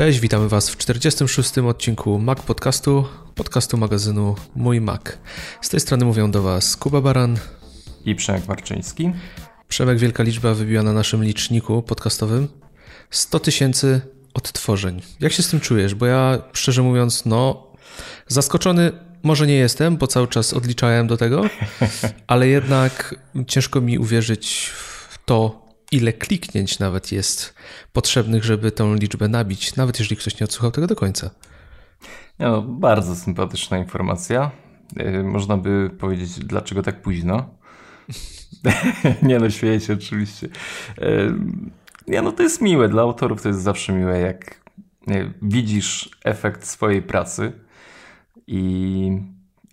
Cześć, witamy Was w 46. odcinku Mac Podcastu, podcastu magazynu Mój Mac. Z tej strony mówią do Was Kuba Baran i Przemek Marczyński. Przemek, wielka liczba wybiła na naszym liczniku podcastowym 100 tysięcy odtworzeń. Jak się z tym czujesz? Bo ja szczerze mówiąc, no, zaskoczony może nie jestem, bo cały czas odliczałem do tego, ale jednak ciężko mi uwierzyć w to, ile kliknięć nawet jest potrzebnych, żeby tą liczbę nabić, nawet jeżeli ktoś nie odsłuchał tego do końca. No, bardzo sympatyczna informacja. E, można by powiedzieć, dlaczego tak późno. nie no, śmieję się oczywiście. E, nie no, to jest miłe. Dla autorów to jest zawsze miłe, jak widzisz efekt swojej pracy i,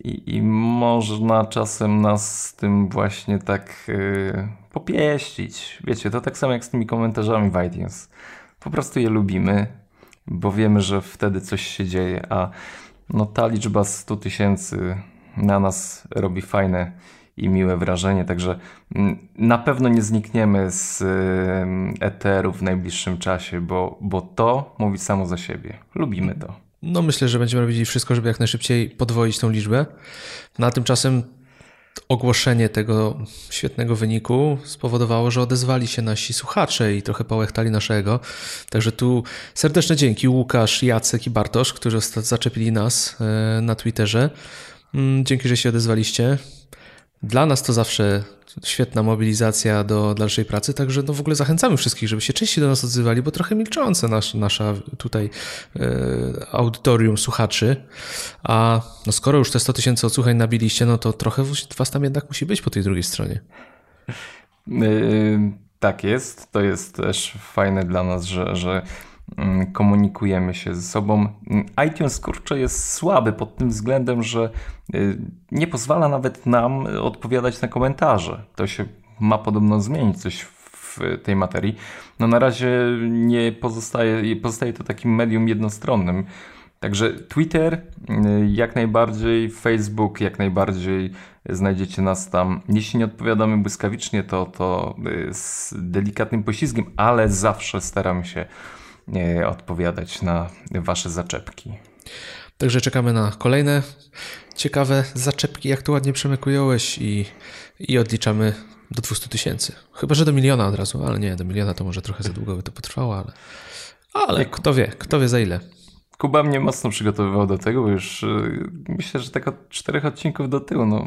i, i można czasem nas z tym właśnie tak yy, popieścić. Wiecie, to tak samo jak z tymi komentarzami w iTunes. Po prostu je lubimy, bo wiemy, że wtedy coś się dzieje, a no ta liczba 100 tysięcy na nas robi fajne i miłe wrażenie, także mm, na pewno nie znikniemy z eteru w najbliższym czasie, bo, bo to mówi samo za siebie. Lubimy to. No myślę, że będziemy robili wszystko, żeby jak najszybciej podwoić tą liczbę. No, tymczasem ogłoszenie tego świetnego wyniku spowodowało, że odezwali się nasi słuchacze i trochę połechtali naszego. Także tu serdeczne dzięki Łukasz, Jacek i Bartosz, którzy zaczepili nas e, na Twitterze. Mm, dzięki, że się odezwaliście. Dla nas to zawsze świetna mobilizacja do dalszej pracy, także no w ogóle zachęcamy wszystkich, żeby się częściej do nas odzywali, bo trochę milczące nasz, nasza tutaj e, audytorium słuchaczy. A no skoro już te 100 tysięcy odsłuchań nabiliście, no to trochę was tam jednak musi być po tej drugiej stronie. Yy, tak jest. To jest też fajne dla nas, że, że komunikujemy się ze sobą. Mm, iTunes kurczę jest słaby pod tym względem, że y, nie pozwala nawet nam odpowiadać na komentarze. To się ma podobno zmienić coś w tej materii. No na razie nie pozostaje, pozostaje to takim medium jednostronnym. Także Twitter y, jak najbardziej, Facebook jak najbardziej znajdziecie nas tam. Jeśli nie odpowiadamy błyskawicznie, to, to y, z delikatnym poślizgiem, ale zawsze staramy się odpowiadać na Wasze zaczepki. Także czekamy na kolejne ciekawe zaczepki, jak to ładnie przemykująłeś i, i odliczamy do 200 tysięcy. Chyba, że do miliona od razu, ale nie, do miliona to może trochę za długo by to potrwało, ale, ale kto wie, kto wie za ile. Kuba mnie mocno przygotowywał do tego, bo już y, myślę, że tak od czterech odcinków do tyłu, no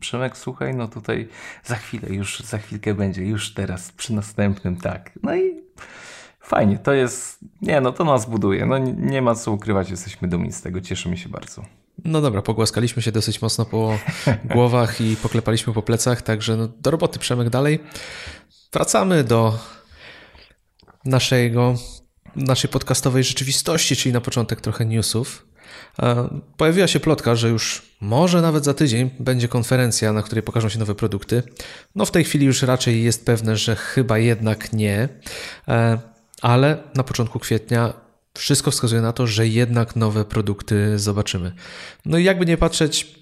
Przemek, słuchaj, no tutaj za chwilę, już za chwilkę będzie, już teraz, przy następnym, tak. No i Fajnie, to jest. Nie, no to nas buduje. No nie, ma co ukrywać, jesteśmy dumni z tego, cieszymy się bardzo. No dobra, pogłaskaliśmy się dosyć mocno po głowach i poklepaliśmy po plecach, także no, do roboty Przemek dalej. Wracamy do naszego, naszej podcastowej rzeczywistości, czyli na początek trochę newsów. E, pojawiła się plotka, że już może nawet za tydzień będzie konferencja, na której pokażą się nowe produkty. No w tej chwili już raczej jest pewne, że chyba jednak nie. Ale na początku kwietnia wszystko wskazuje na to, że jednak nowe produkty zobaczymy. No i jakby nie patrzeć,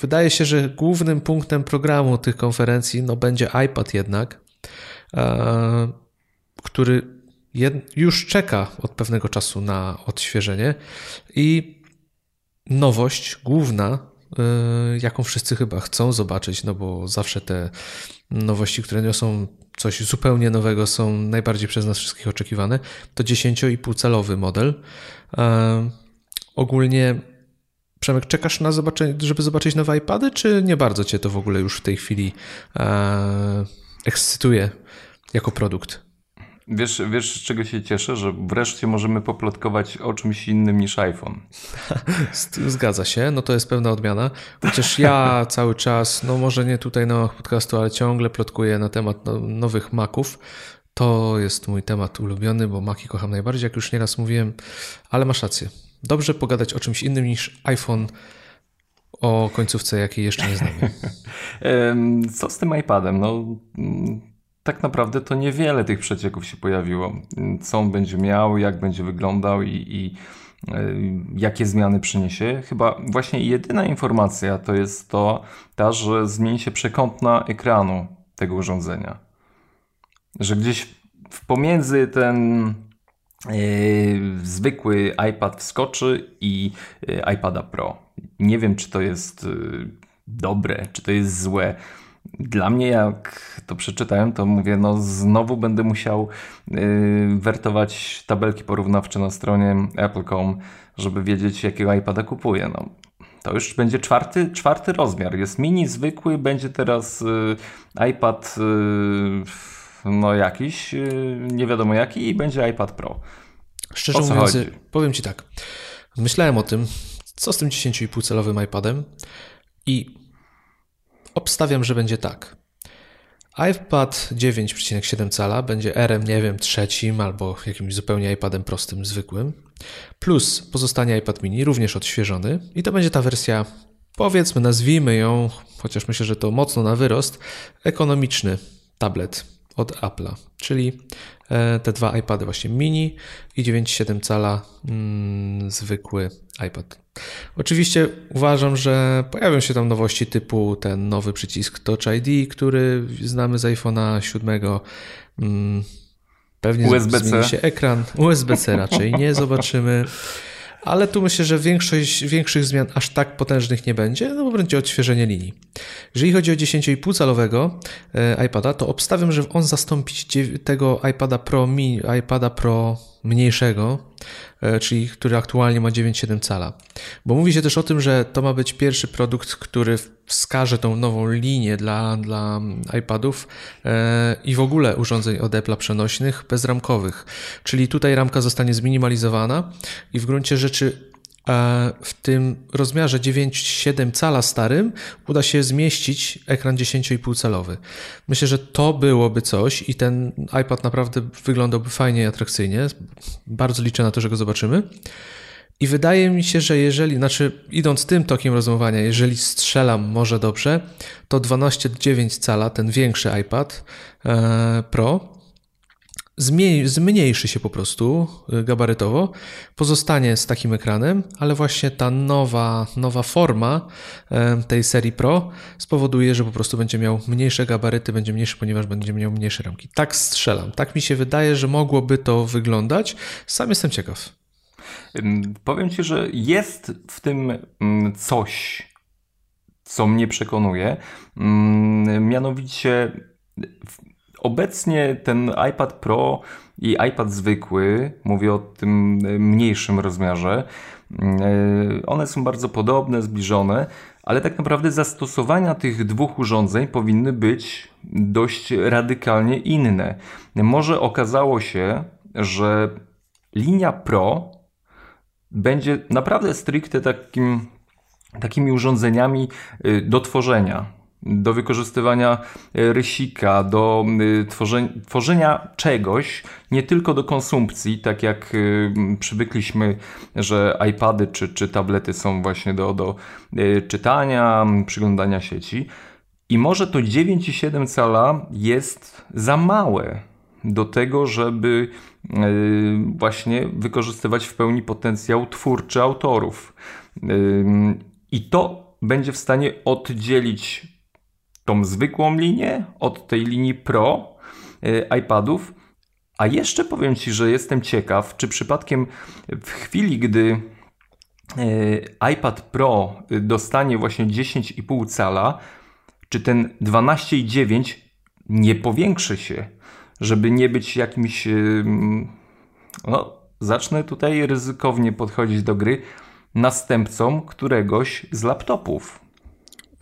wydaje się, że głównym punktem programu tych konferencji no, będzie iPad jednak, e, który już czeka od pewnego czasu na odświeżenie i nowość główna, e, jaką wszyscy chyba chcą zobaczyć, no bo zawsze te nowości, które niosą coś zupełnie nowego, są najbardziej przez nas wszystkich oczekiwane, to 10,5 calowy model. E, ogólnie Przemek, czekasz na zobaczenie, żeby zobaczyć nowe iPady, czy nie bardzo Cię to w ogóle już w tej chwili e, ekscytuje jako produkt? Wiesz, wiesz, z czego się cieszę? Że wreszcie możemy poplotkować o czymś innym niż iPhone. Zgadza się, no to jest pewna odmiana. Chociaż ja cały czas, no może nie tutaj na podcastu, ale ciągle plotkuję na temat no, nowych Maców. To jest mój temat ulubiony, bo Maki kocham najbardziej, jak już nieraz mówiłem, ale masz rację. Dobrze pogadać o czymś innym niż iPhone o końcówce, jakiej jeszcze nie znamy. Co z tym iPadem? No, tak naprawdę to niewiele tych przecieków się pojawiło. Co on będzie miał, jak będzie wyglądał i, i e, jakie zmiany przyniesie. Chyba właśnie jedyna informacja to jest to, ta, że zmieni się przekątna ekranu tego urządzenia. Że gdzieś w pomiędzy ten zwykły iPad wskoczy i iPada Pro. Nie wiem, czy to jest dobre, czy to jest złe. Dla mnie, jak to przeczytałem, to mówię, no znowu będę musiał yy, wertować tabelki porównawcze na stronie Apple.com, żeby wiedzieć, jakiego iPada kupuję. No, to już będzie czwarty, czwarty rozmiar. Jest mini, zwykły, będzie teraz yy, iPad yy, no jakiś, yy, nie wiadomo jaki i będzie iPad Pro. Szczerze mówiąc, chodzi? powiem Ci tak. Myślałem o tym, co z tym 10,5 calowym iPadem i Obstawiam, że będzie tak. iPad 9,7 cala będzie RM, nie wiem, trzecim albo jakimś zupełnie iPadem prostym, zwykłym. Plus pozostanie iPad mini, również odświeżony. I to będzie ta wersja, powiedzmy, nazwijmy ją, chociaż myślę, że to mocno na wyrost, ekonomiczny tablet od Apple'a. Czyli te dwa iPady właśnie mini i 9,7 cala mm, zwykły iPad. Oczywiście uważam, że pojawią się tam nowości typu ten nowy przycisk Touch ID, który znamy z iPhone'a 7. Mm, pewnie USB-C. zmieni się ekran. USB-C raczej nie zobaczymy. Ale tu myślę, że większość, większych zmian aż tak potężnych nie będzie, no bo będzie odświeżenie linii. Jeżeli chodzi o 10,5 calowego e, iPada, to obstawiam, że on zastąpi tego iPada Pro Mi, iPada Pro mniejszego, e, czyli który aktualnie ma 9,7 cala. Bo mówi się też o tym, że to ma być pierwszy produkt, który wskaże tą nową linię dla, dla iPadów e, i w ogóle urządzeń od Apple'a przenośnych bezramkowych. Czyli tutaj ramka zostanie zminimalizowana i w gruncie rzeczy w tym rozmiarze 9,7 cala starym uda się zmieścić ekran 10,5 calowy. Myślę, że to byłoby coś i ten iPad naprawdę wyglądałby fajnie i atrakcyjnie. Bardzo liczę na to, że go zobaczymy. I wydaje mi się, że jeżeli, znaczy idąc tym tokiem rozumowania, jeżeli strzelam może dobrze, to 12,9 cala, ten większy iPad e, Pro, zmniejszy się po prostu y, gabarytowo, pozostanie z takim ekranem, ale właśnie ta nowa, nowa forma tej serii Pro spowoduje, że po prostu będzie miał mniejsze gabaryty, będzie mniejszy, ponieważ będzie miał mniejsze ramki. Tak strzelam. Tak mi się wydaje, że mogłoby to wyglądać. Sam jestem ciekaw. Powiem Ci, że jest w tym mm, coś, co mnie przekonuje. Mm, mianowicie Obecnie ten iPad Pro i iPad zwykły, mówię o tym mniejszym rozmiarze, e, one są bardzo podobne, zbliżone, ale tak naprawdę zastosowania tych dwóch urządzeń powinny być dość radykalnie inne. Może okazało się, że linia Pro będzie naprawdę stricte takim, takimi urządzeniami y, do tworzenia do wykorzystywania e, rysika, do e, tworzenia, czegoś, nie tylko do konsumpcji, tak jak e, przywykliśmy, że iPady czy, czy tablety są właśnie do, do czytania, przyglądania sieci. I może to 9,7 cala jest za małe do tego, żeby właśnie wykorzystywać w pełni potencjał twórczy autorów. I to będzie w stanie oddzielić tą zwykłą linię od tej linii Pro y, iPadów. A jeszcze powiem Ci, że jestem ciekaw, czy przypadkiem w chwili, gdy y, iPad Pro dostanie właśnie 10,5 cala, czy ten 12,9 nie powiększy się, żeby nie być jakimś. Y, no, zacznę tutaj ryzykownie podchodzić do gry następcą któregoś z laptopów.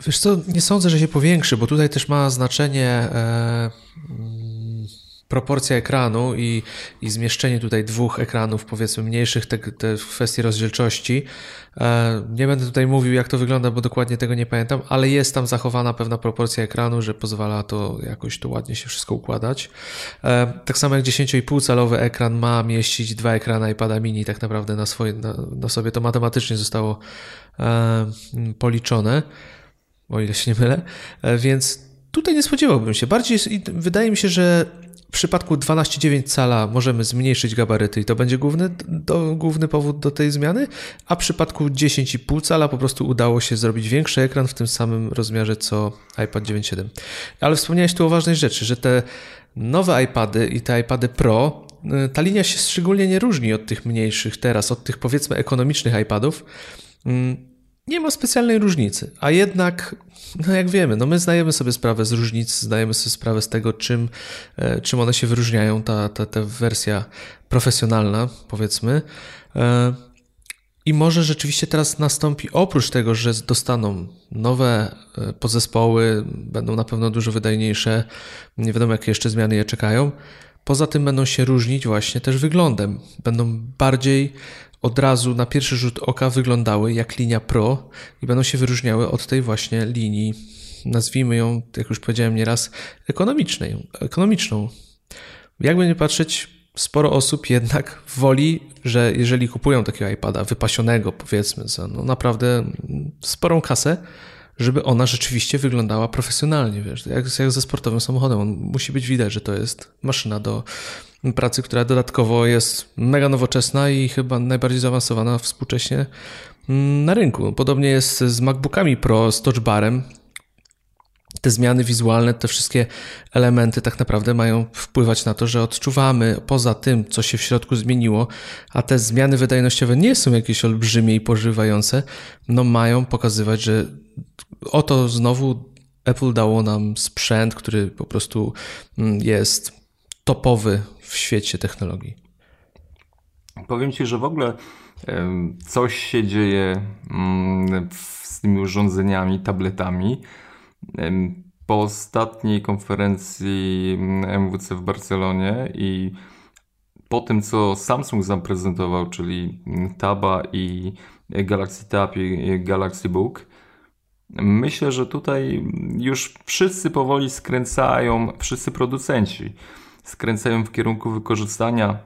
Wiesz co, nie sądzę, że się powiększy, bo tutaj też ma znaczenie e, mm, proporcja ekranu i, i zmieszczenie tutaj dwóch ekranów, powiedzmy mniejszych, te, te w kwestii rozdzielczości. E, nie będę tutaj mówił, jak to wygląda, bo dokładnie tego nie pamiętam, ale jest tam zachowana pewna proporcja ekranu, że pozwala to jakoś tu ładnie się wszystko układać. E, tak samo jak 10,5 calowy ekran ma mieścić dwa ekrany iPada mini, tak naprawdę na, swoje, na, na sobie to matematycznie zostało e, policzone o ile się nie mylę, e, więc tutaj nie spodziewałbym się. Bardziej wydaje mi się, że w przypadku 12,9 cala możemy zmniejszyć gabaryty i to będzie główny, do, główny powód do tej zmiany, a w przypadku 10,5 cala po prostu udało się zrobić większy ekran w tym samym rozmiarze co iPad 9.7. Ale wspomniałeś tu o ważnej rzeczy, że te nowe iPady i te iPady Pro y, ta linia się szczególnie nie różni od tych mniejszych teraz, od tych powiedzmy ekonomicznych iPadów. Nie ma specjalnej różnicy, a jednak, no jak wiemy, no my zdajemy sobie sprawę z różnic, zdajemy sobie sprawę z tego, czym, e, czym one się wyróżniają, ta, ta, ta wersja profesjonalna, powiedzmy. E, I może rzeczywiście teraz nastąpi, oprócz tego, że dostaną nowe e, podzespoły, będą na pewno dużo wydajniejsze, nie wiadomo jakie jeszcze zmiany je czekają. Poza tym będą się różnić właśnie też wyglądem. Będą bardziej od razu na pierwszy rzut oka wyglądały jak linia Pro i będą się wyróżniały od tej właśnie linii, nazwijmy ją, jak już powiedziałem nieraz, ekonomicznej, ekonomiczną. Jakby nie patrzeć, sporo osób jednak woli, że jeżeli kupują takiego iPada wypasionego, powiedzmy, za no naprawdę sporą kasę, żeby ona rzeczywiście wyglądała profesjonalnie, wiesz, jak, jak ze sportowym samochodem. On musi być widać, że to jest maszyna do pracy, która dodatkowo jest mega nowoczesna i chyba najbardziej zaawansowana współcześnie mm, na rynku. Podobnie jest z MacBookami Pro z Touch Barem. Te zmiany wizualne, te wszystkie elementy tak naprawdę mają wpływać na to, że odczuwamy poza tym, co się w środku zmieniło, a te zmiany wydajnościowe nie są jakieś olbrzymie i pożywające, no mają pokazywać, że oto znowu Apple dało nam sprzęt, który po prostu mm, jest topowy w świecie technologii. Powiem Ci, że w ogóle coś się dzieje mm, z tymi urządzeniami, tabletami. Po ostatniej konferencji MWC w Barcelonie i po tym, co Samsung zaprezentował, czyli Taba i Galaxy Tab i Galaxy Book, myślę, że tutaj już wszyscy powoli skręcają, wszyscy producenci skręcają w kierunku wykorzystania,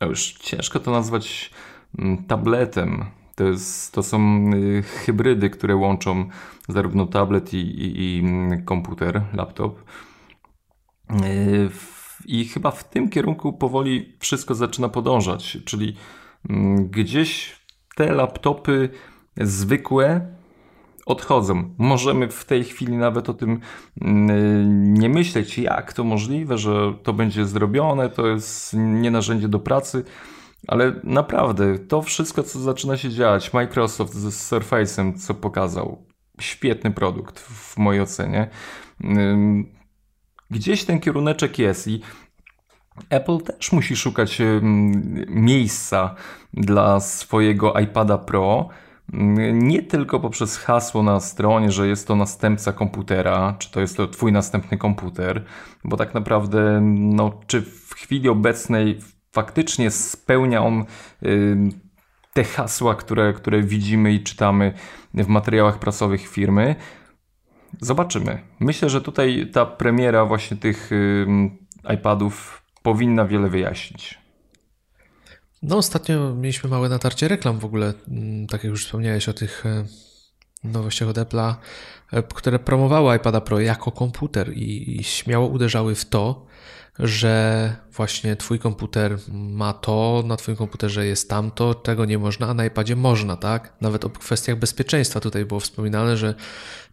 już ciężko to nazwać mm, tabletem. To, jest, to są y, hybrydy, które łączą zarówno tablet i, i, i mm, komputer, laptop. Y, I chyba w tym kierunku powoli wszystko zaczyna podążać, czyli mm, gdzieś te laptopy zwykłe odchodzą. Możemy w tej chwili nawet o tym mm, nie myśleć, jak to możliwe, że to będzie zrobione, to jest nie narzędzie do pracy. Ale naprawdę, to wszystko, co zaczyna się dziać, Microsoft z Surface'em, co pokazał, świetny produkt w mojej ocenie. Gdzieś ten kieruneczek jest i Apple też musi szukać miejsca dla swojego iPada Pro, nie tylko poprzez hasło na stronie, że jest to następca komputera, czy to jest to twój następny komputer, bo tak naprawdę, no, czy w chwili obecnej faktycznie spełnia on te hasła, które, które widzimy i czytamy w materiałach prasowych firmy. Zobaczymy. Myślę, że tutaj ta premiera właśnie tych iPadów powinna wiele wyjaśnić. No, ostatnio mieliśmy małe natarcie reklam w ogóle, mm, tak jak już wspomniałeś o tych e, nowościach od Apple'a, e, które promowały iPada Pro jako komputer i, śmiało uderzały w to, że właśnie twój komputer ma to, na twoim komputerze jest tamto, tego nie można, a na iPadzie można, tak? Nawet o kwestiach bezpieczeństwa tutaj było wspominane, że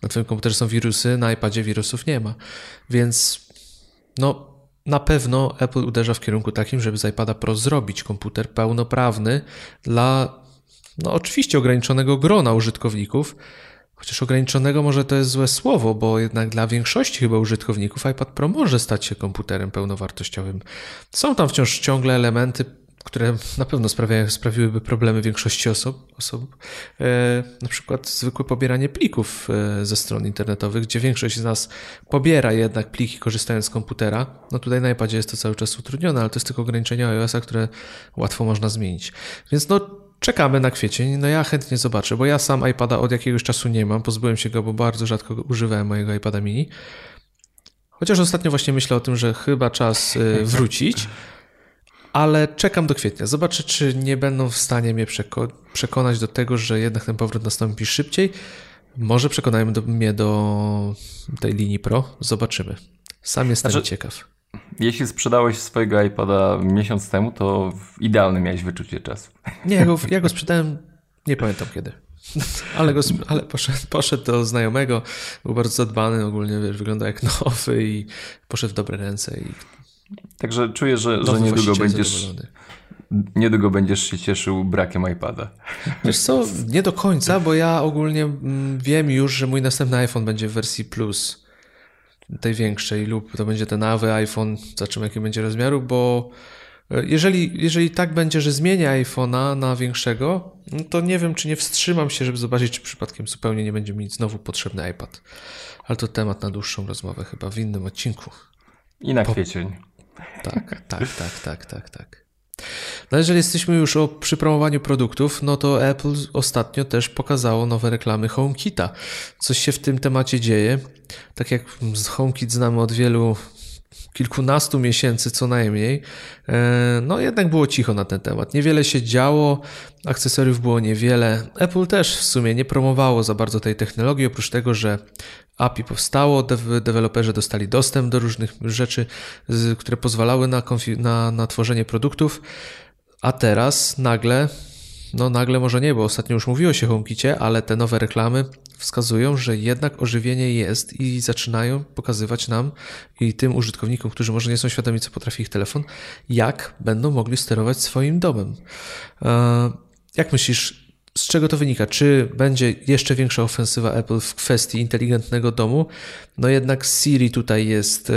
na twoim komputerze są wirusy, na iPadzie wirusów nie ma. Więc no na pewno Apple uderza w kierunku takim, żeby z iPada Pro zrobić komputer pełnoprawny dla, no oczywiście ograniczonego grona użytkowników, chociaż ograniczonego może to jest złe słowo, bo jednak dla większości chyba użytkowników iPad Pro może stać się komputerem pełnowartościowym. Są tam wciąż ciągle elementy które na pewno sprawiają, sprawiłyby problemy większości osób, osób. E, na przykład zwykłe pobieranie plików e, ze stron internetowych, gdzie większość z nas pobiera jednak pliki korzystając z komputera. No tutaj na iPadzie jest to cały czas utrudnione, ale to jest tylko ograniczenie iOS-a, które łatwo można zmienić. Więc no czekamy na kwiecień. No ja chętnie zobaczę, bo ja sam iPada od jakiegoś czasu nie mam. Pozbyłem się go, bo bardzo rzadko używałem mojego iPada mini. Chociaż ostatnio właśnie myślę o tym, że chyba czas e, wrócić ale czekam do kwietnia. Zobaczę, czy nie będą w stanie mnie przeko przekonać do tego, że jednak ten powrót nastąpi szybciej. Może przekonają do, mnie do tej linii Pro. Zobaczymy. Sam jestem znaczy, ciekaw. Jeśli sprzedałeś swojego iPada miesiąc temu, to idealne miałeś wyczucie czasu. Nie, ja go, ja go sprzedałem, nie pamiętam kiedy. Ale, go, ale poszedł, poszedł do znajomego, był bardzo zadbany, ogólnie wiesz, wygląda jak nowy i poszedł w dobre ręce i Także czuję, że, że niedługo będziesz. Niedługo będziesz się cieszył brakiem iPada. Wiesz co, nie do końca, bo ja ogólnie mm, wiem już, że mój następny iPhone będzie w wersji Plus, tej większej, lub to będzie ten nowy iPhone, zobaczymy jaki będzie rozmiaru, bo e, jeżeli, jeżeli tak będzie, że zmienię iPhone'a na większego, no to nie wiem, czy nie wstrzymam się, żeby zobaczyć, czy przypadkiem zupełnie nie będzie mi znowu potrzebny iPad. Ale to temat na dłuższą rozmowę chyba w innym odcinku. I na po... kwiecień. Tak, tak, tak, tak, tak, tak. No jeżeli jesteśmy już o przypromowaniu produktów, no to Apple ostatnio też pokazało nowe reklamy HomeKita. Coś się w tym temacie dzieje. Tak jak HomeKit znamy od wielu kilkunastu miesięcy co najmniej, e, no jednak było cicho na ten temat. Niewiele się działo, akcesoriów było niewiele. Apple też w sumie nie promowało za bardzo tej technologii, oprócz tego, że API powstało, deweloperzy dostali dostęp do różnych rzeczy, które pozwalały na, na, na tworzenie produktów, a teraz nagle, no nagle może nie, bo ostatnio już mówiło się o HomeKicie, ale te nowe reklamy wskazują, że jednak ożywienie jest i zaczynają pokazywać nam i tym użytkownikom, którzy może nie są świadomi, co potrafi ich telefon, jak będą mogli sterować swoim domem. E, jak myślisz, z czego to wynika? Czy będzie jeszcze większa ofensywa Apple w kwestii inteligentnego domu? No jednak Siri tutaj jest e,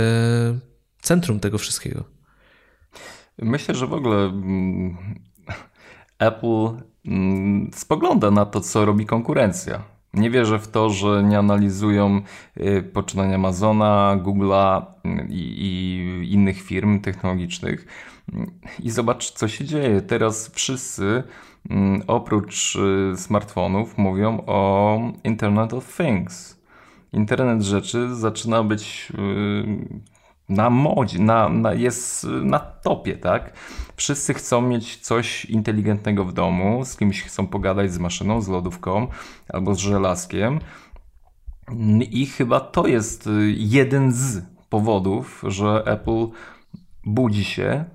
centrum tego wszystkiego. Myślę, że w ogóle mm, Apple mm, spogląda na to, co robi konkurencja. Nie wierzę w to, że nie analizują y, poczynań Amazona, Google'a mm, i, i innych firm technologicznych. I zobacz, co się dzieje. Teraz wszyscy oprócz y, smartfonów mówią o Internet of Things. Internet rzeczy zaczyna być y, na modzie, na, na, jest na topie, tak? Wszyscy chcą mieć coś inteligentnego w domu, z kimś chcą pogadać z maszyną, z lodówką albo z żelazkiem. I chyba to jest y, jeden z powodów, że Apple budzi się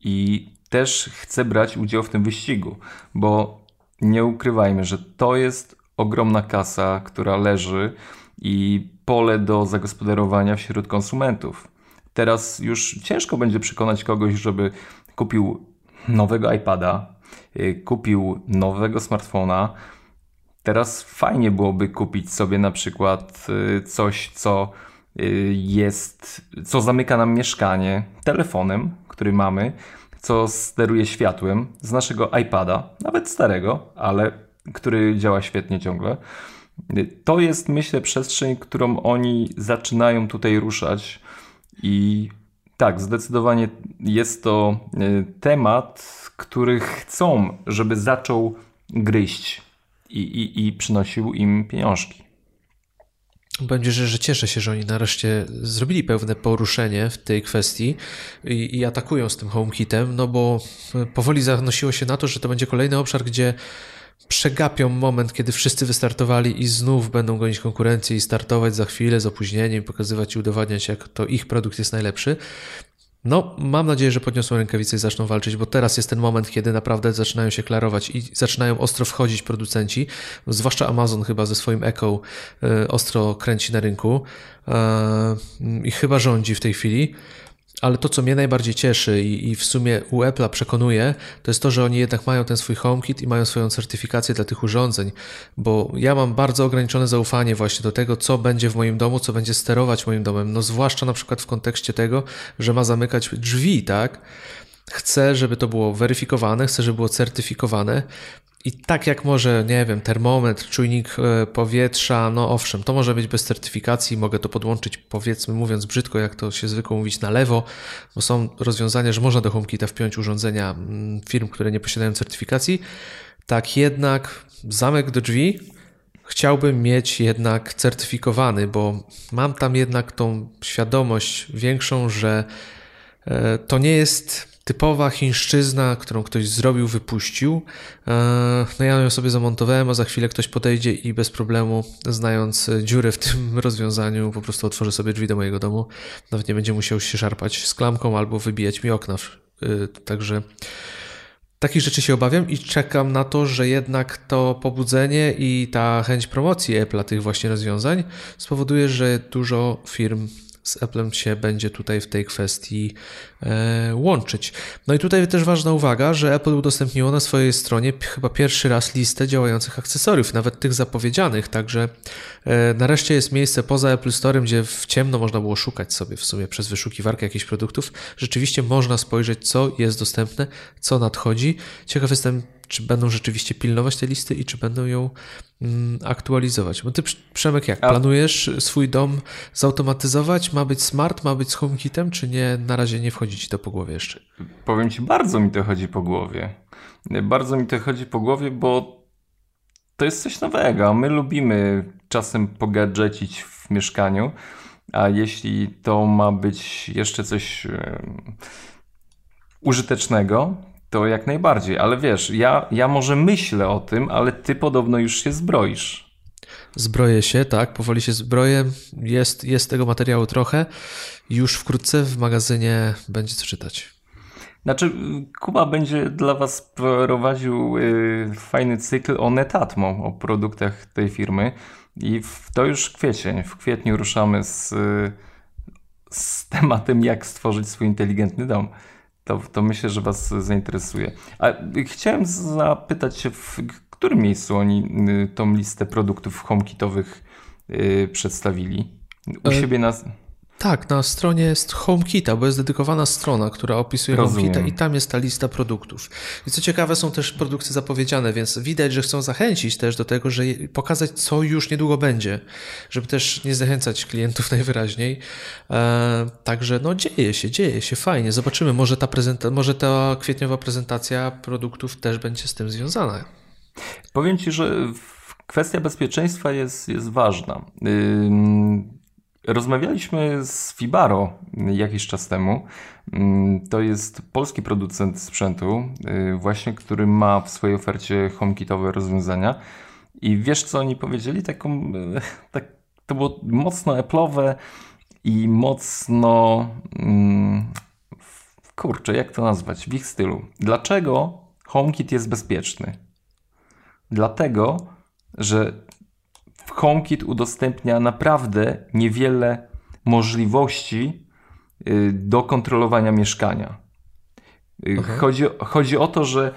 i też chce brać udział w tym wyścigu, bo nie ukrywajmy, że to jest ogromna kasa, która leży i pole do zagospodarowania wśród konsumentów. Teraz już ciężko będzie przekonać kogoś, żeby kupił nowego iPada, y, kupił nowego smartfona. Teraz fajnie byłoby kupić sobie na przykład y, coś, co y, jest, co zamyka nam mieszkanie telefonem, który mamy co steruje światłem z naszego iPada, nawet starego, ale który działa świetnie ciągle. To jest, myślę, przestrzeń, którą oni zaczynają tutaj ruszać i tak, zdecydowanie jest to e, temat, który chcą, żeby zaczął gryźć i, i, i przynosił im pieniążki. Będzie, że, że cieszę się, że oni nareszcie zrobili pewne poruszenie w tej kwestii i, i atakują z tym HomeKitem, no bo powoli zanosiło się na to, że to będzie kolejny obszar, gdzie przegapią moment, kiedy wszyscy wystartowali i znów będą gonić konkurencję i startować za chwilę z opóźnieniem, pokazywać i udowadniać, jak to ich produkt jest najlepszy. No, mam nadzieję, że podniosą rękawice i zaczną walczyć, bo teraz jest ten moment, kiedy naprawdę zaczynają się klarować i zaczynają ostro wchodzić producenci, zwłaszcza Amazon chyba ze swoim Echo y, ostro kręci na rynku y, i chyba rządzi w tej chwili. Ale to, co mnie najbardziej cieszy i, i w sumie u Apple'a przekonuje, to jest to, że oni jednak mają ten swój HomeKit i mają swoją certyfikację dla tych urządzeń, bo ja mam bardzo ograniczone zaufanie właśnie do tego, co będzie w moim domu, co będzie sterować moim domem, no zwłaszcza na przykład w kontekście tego, że ma zamykać drzwi, tak? Chcę, żeby to było weryfikowane, chcę, żeby było certyfikowane. I tak jak może, nie wiem, termometr, czujnik e, powietrza, no owszem, to może być bez certyfikacji, mogę to podłączyć, powiedzmy, mówiąc brzydko, jak to się zwykło mówić, na lewo, bo są rozwiązania, że można do HomeKita wpiąć urządzenia mm, firm, które nie posiadają certyfikacji. Tak jednak zamek do drzwi chciałbym mieć jednak certyfikowany, bo mam tam jednak tą świadomość większą, że e, to nie jest typowa chińszczyzna, którą ktoś zrobił, wypuścił. E, no ja ją sobie zamontowałem, a za chwilę ktoś podejdzie i bez problemu, znając dziurę w tym rozwiązaniu, po prostu otworzy sobie drzwi do mojego domu. Nawet nie będzie musiał się szarpać z klamką albo wybijać mi okna. E, także takich rzeczy się obawiam i czekam na to, że jednak to pobudzenie i ta chęć promocji Apple'a tych właśnie rozwiązań spowoduje, że dużo firm z Applem się będzie tutaj w tej kwestii łączyć. No i tutaj też ważna uwaga, że Apple udostępniło na swojej stronie chyba pierwszy raz listę działających akcesoriów, nawet tych zapowiedzianych, także e, nareszcie jest miejsce poza Apple Store, gdzie w ciemno można było szukać sobie w sumie przez wyszukiwarkę jakichś produktów. Rzeczywiście można spojrzeć, co jest dostępne, co nadchodzi. Ciekaw jestem, czy będą rzeczywiście pilnować tej listy i czy będą ją mm, aktualizować. Bo ty, Przemek, jak? Planujesz swój dom zautomatyzować? Ma być smart, ma być z HomeKitem, czy nie? Na razie nie wchodzi ci to po głowie jeszcze. Powiem ci, bardzo mi to chodzi po głowie. Bardzo mi to chodzi po głowie, bo to jest coś nowego. My lubimy czasem pogadżecić w mieszkaniu, a jeśli to ma być jeszcze coś użytecznego, to jak najbardziej, ale wiesz, ja, ja może myślę o tym, ale ty podobno już się zbroisz. Zbroję się, tak, powoli się zbroję. Jest, jest tego materiału trochę. Już wkrótce w magazynie będzie co czytać. Znaczy, Kuba będzie dla Was prowadził y, fajny cykl o Netatmo, o produktach tej firmy. I w, to już kwiecień. W kwietniu ruszamy z, z tematem, jak stworzyć swój inteligentny dom. To, to myślę, że Was zainteresuje. A chciałem zapytać się, w którym miejscu oni y, tą listę produktów HomeKitowych yy, przedstawili? U e... siebie na. Tak, na stronie jest HomeKita, bo jest dedykowana strona, która opisuje Rozumiem. HomeKita i tam jest ta lista produktów. I co ciekawe, są też produkty zapowiedziane, więc widać, że chcą zachęcić też do tego, że pokazać, co już niedługo będzie, żeby też nie zachęcać klientów najwyraźniej. E, także no dzieje się, dzieje się, fajnie. Zobaczymy, może ta, prezenta- może ta kwietniowa prezentacja produktów też będzie z tym związana. Powiem Ci, że kwestia bezpieczeństwa jest, jest ważna. Yy Rozmawialiśmy z Fibaro jakiś czas temu. Mm, to jest polski producent sprzętu, y, właśnie który ma w swojej ofercie HomeKitowe rozwiązania. I wiesz, co oni powiedzieli? Taką, y, tak, to było mocno Apple'owe i mocno. Hmm, kurczę, jak to nazwać? W ich stylu. Dlaczego HomeKit jest bezpieczny? Dlatego, że HomeKit udostępnia naprawdę niewiele możliwości y, do kontrolowania mieszkania. Y, okay. Chodzi, chodzi o to, że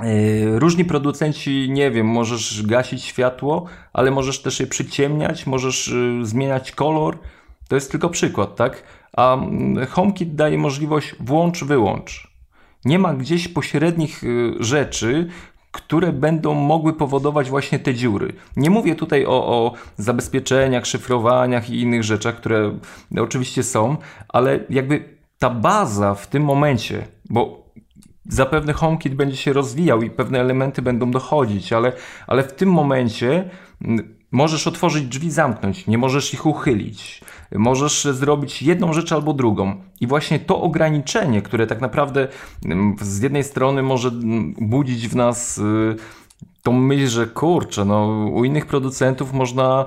y, różni producenci, nie wiem, możesz gasić światło, ale możesz też je przyciemniać, możesz zmieniać kolor. To jest tylko przykład, tak? A mm, HomeKit daje możliwość włącz, wyłącz. Nie ma gdzieś pośrednich rzeczy, które będą mogły powodować właśnie te dziury. Nie mówię tutaj o, o zabezpieczeniach, szyfrowaniach i innych rzeczach, które oczywiście są, ale jakby ta baza w tym momencie, bo zapewne HomeKit będzie się rozwijał i pewne elementy będą dochodzić, ale, ale w tym momencie możesz otworzyć drzwi, zamknąć, nie możesz ich uchylić. Możesz zrobić jedną rzecz albo drugą. I właśnie to ograniczenie, które tak naprawdę mm, z jednej strony może mm, budzić w nas y, tą myśl, że kurczę, no u innych producentów można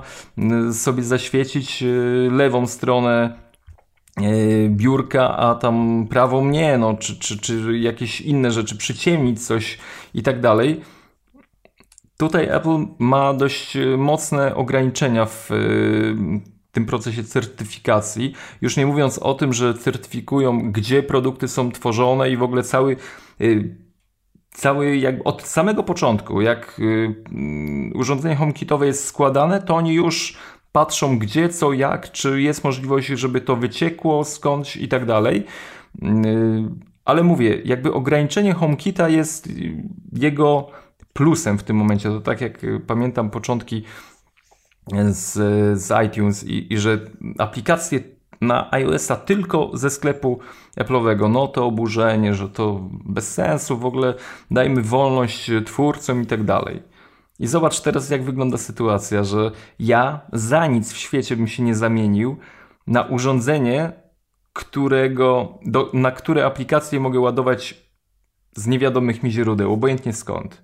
y, sobie zaświecić y, lewą stronę biurka, a tam prawą nie, no, czy, czy, czy jakieś inne rzeczy, przyciemnić coś i tak dalej. Tutaj Apple ma dość mocne ograniczenia w tym procesie certyfikacji. Już nie mówiąc o tym, że certyfikują, gdzie produkty są tworzone i w ogóle cały. Y, cały jak od samego początku, jak y, mm, urządzenie HomeKitowe jest składane, to oni już patrzą gdzie, co, jak, czy jest możliwość, żeby to wyciekło skądś i tak dalej. Y, ale mówię, jakby ograniczenie HomeKita jest jego plusem w tym momencie. To tak jak pamiętam początki z, z iTunes i, i że aplikacje na iOS-a tylko ze sklepu Apple'owego, no to oburzenie, że to bez sensu, w ogóle dajmy wolność twórcom i tak dalej. I zobacz teraz, jak wygląda sytuacja, że ja za nic w świecie bym się nie zamienił na urządzenie, którego, do, na które aplikacje mogę ładować z niewiadomych mi źródeł, obojętnie skąd.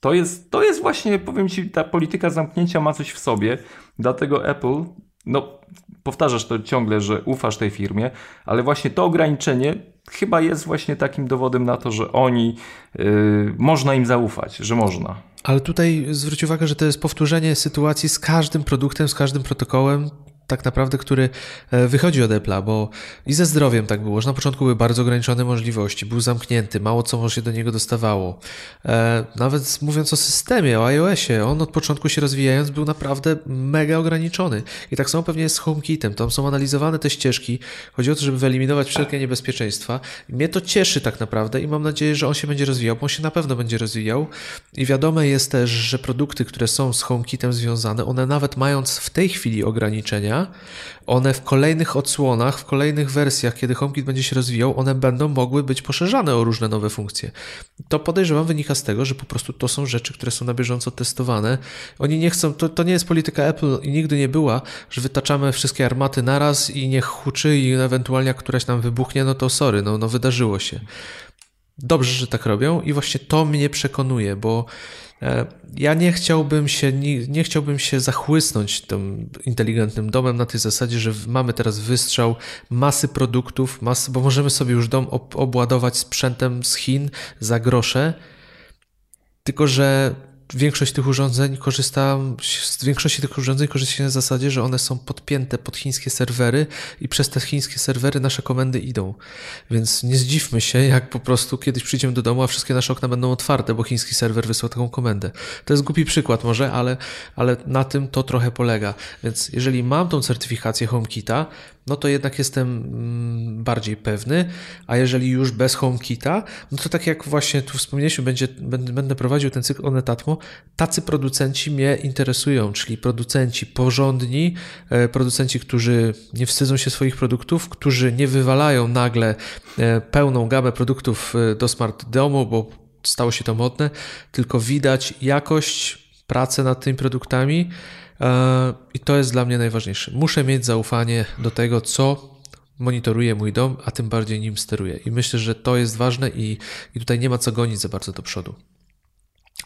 To jest, to jest właśnie, powiem Ci, ta polityka zamknięcia ma coś w sobie, dlatego Apple, no powtarzasz to ciągle, że ufasz tej firmie, ale właśnie to ograniczenie chyba jest właśnie takim dowodem na to, że oni, yy, można im zaufać, że można. Ale tutaj zwróć uwagę, że to jest powtórzenie sytuacji z każdym produktem, z każdym protokołem tak naprawdę, który e, wychodzi od Apple'a, bo i ze zdrowiem tak było, że na początku były bardzo ograniczone możliwości, był zamknięty, mało co się do niego dostawało. E, nawet mówiąc o systemie, o iOSie, on od początku się rozwijając był naprawdę mega ograniczony. I tak samo pewnie jest z HomeKitem, tam są analizowane te ścieżki, chodzi o to, żeby wyeliminować wszelkie niebezpieczeństwa. Mnie to cieszy tak naprawdę i mam nadzieję, że on się będzie rozwijał, bo on się na pewno będzie rozwijał i wiadome jest też, że produkty, które są z HomeKitem związane, one nawet mając w tej chwili ograniczenia, one w kolejnych odsłonach, w kolejnych wersjach, kiedy HomeKit będzie się rozwijał, one będą mogły być poszerzane o różne nowe funkcje. To podejrzewam wynika z tego, że po prostu to są rzeczy, które są na bieżąco testowane. Oni nie chcą, to, to nie jest polityka Apple i nigdy nie była, że wytaczamy wszystkie armaty naraz i niech huczy i ewentualnie jak któraś nam wybuchnie, no to sorry, no, no wydarzyło się. Dobrze, że tak robią i właśnie to mnie przekonuje, bo ja nie chciałbym się, nie, nie, chciałbym się zachłysnąć tym inteligentnym domem na tej zasadzie, że mamy teraz wystrzał masy produktów, masy, bo możemy sobie już dom obładować sprzętem z Chin za grosze, tylko że większość tych urządzeń korzysta, z większości tych urządzeń korzysta się na zasadzie, że one są podpięte pod chińskie serwery i przez te chińskie serwery nasze komendy idą. Więc nie zdziwmy się, jak po prostu kiedyś przyjdziemy do domu, a wszystkie nasze okna będą otwarte, bo chiński serwer wysłał taką komendę. To jest głupi przykład może, ale, ale na tym to trochę polega. Więc jeżeli mam tą certyfikację HomeKita, no to jednak jestem mm, bardziej pewny, a jeżeli już bez HomeKita, no to tak jak właśnie tu wspomnieliśmy, będzie, będę prowadził ten cykl Onetatmo, tacy producenci mnie interesują, czyli producenci porządni, e, producenci, którzy nie wstydzą się swoich produktów, którzy nie wywalają nagle e, pełną gamę produktów e, do smart domu, bo stało się to modne, tylko widać jakość, pracę nad tymi produktami, i to jest dla mnie najważniejsze. Muszę mieć zaufanie do tego, co monitoruje mój dom, a tym bardziej nim steruje. I myślę, że to jest ważne i, i tutaj nie ma co gonić za bardzo do przodu.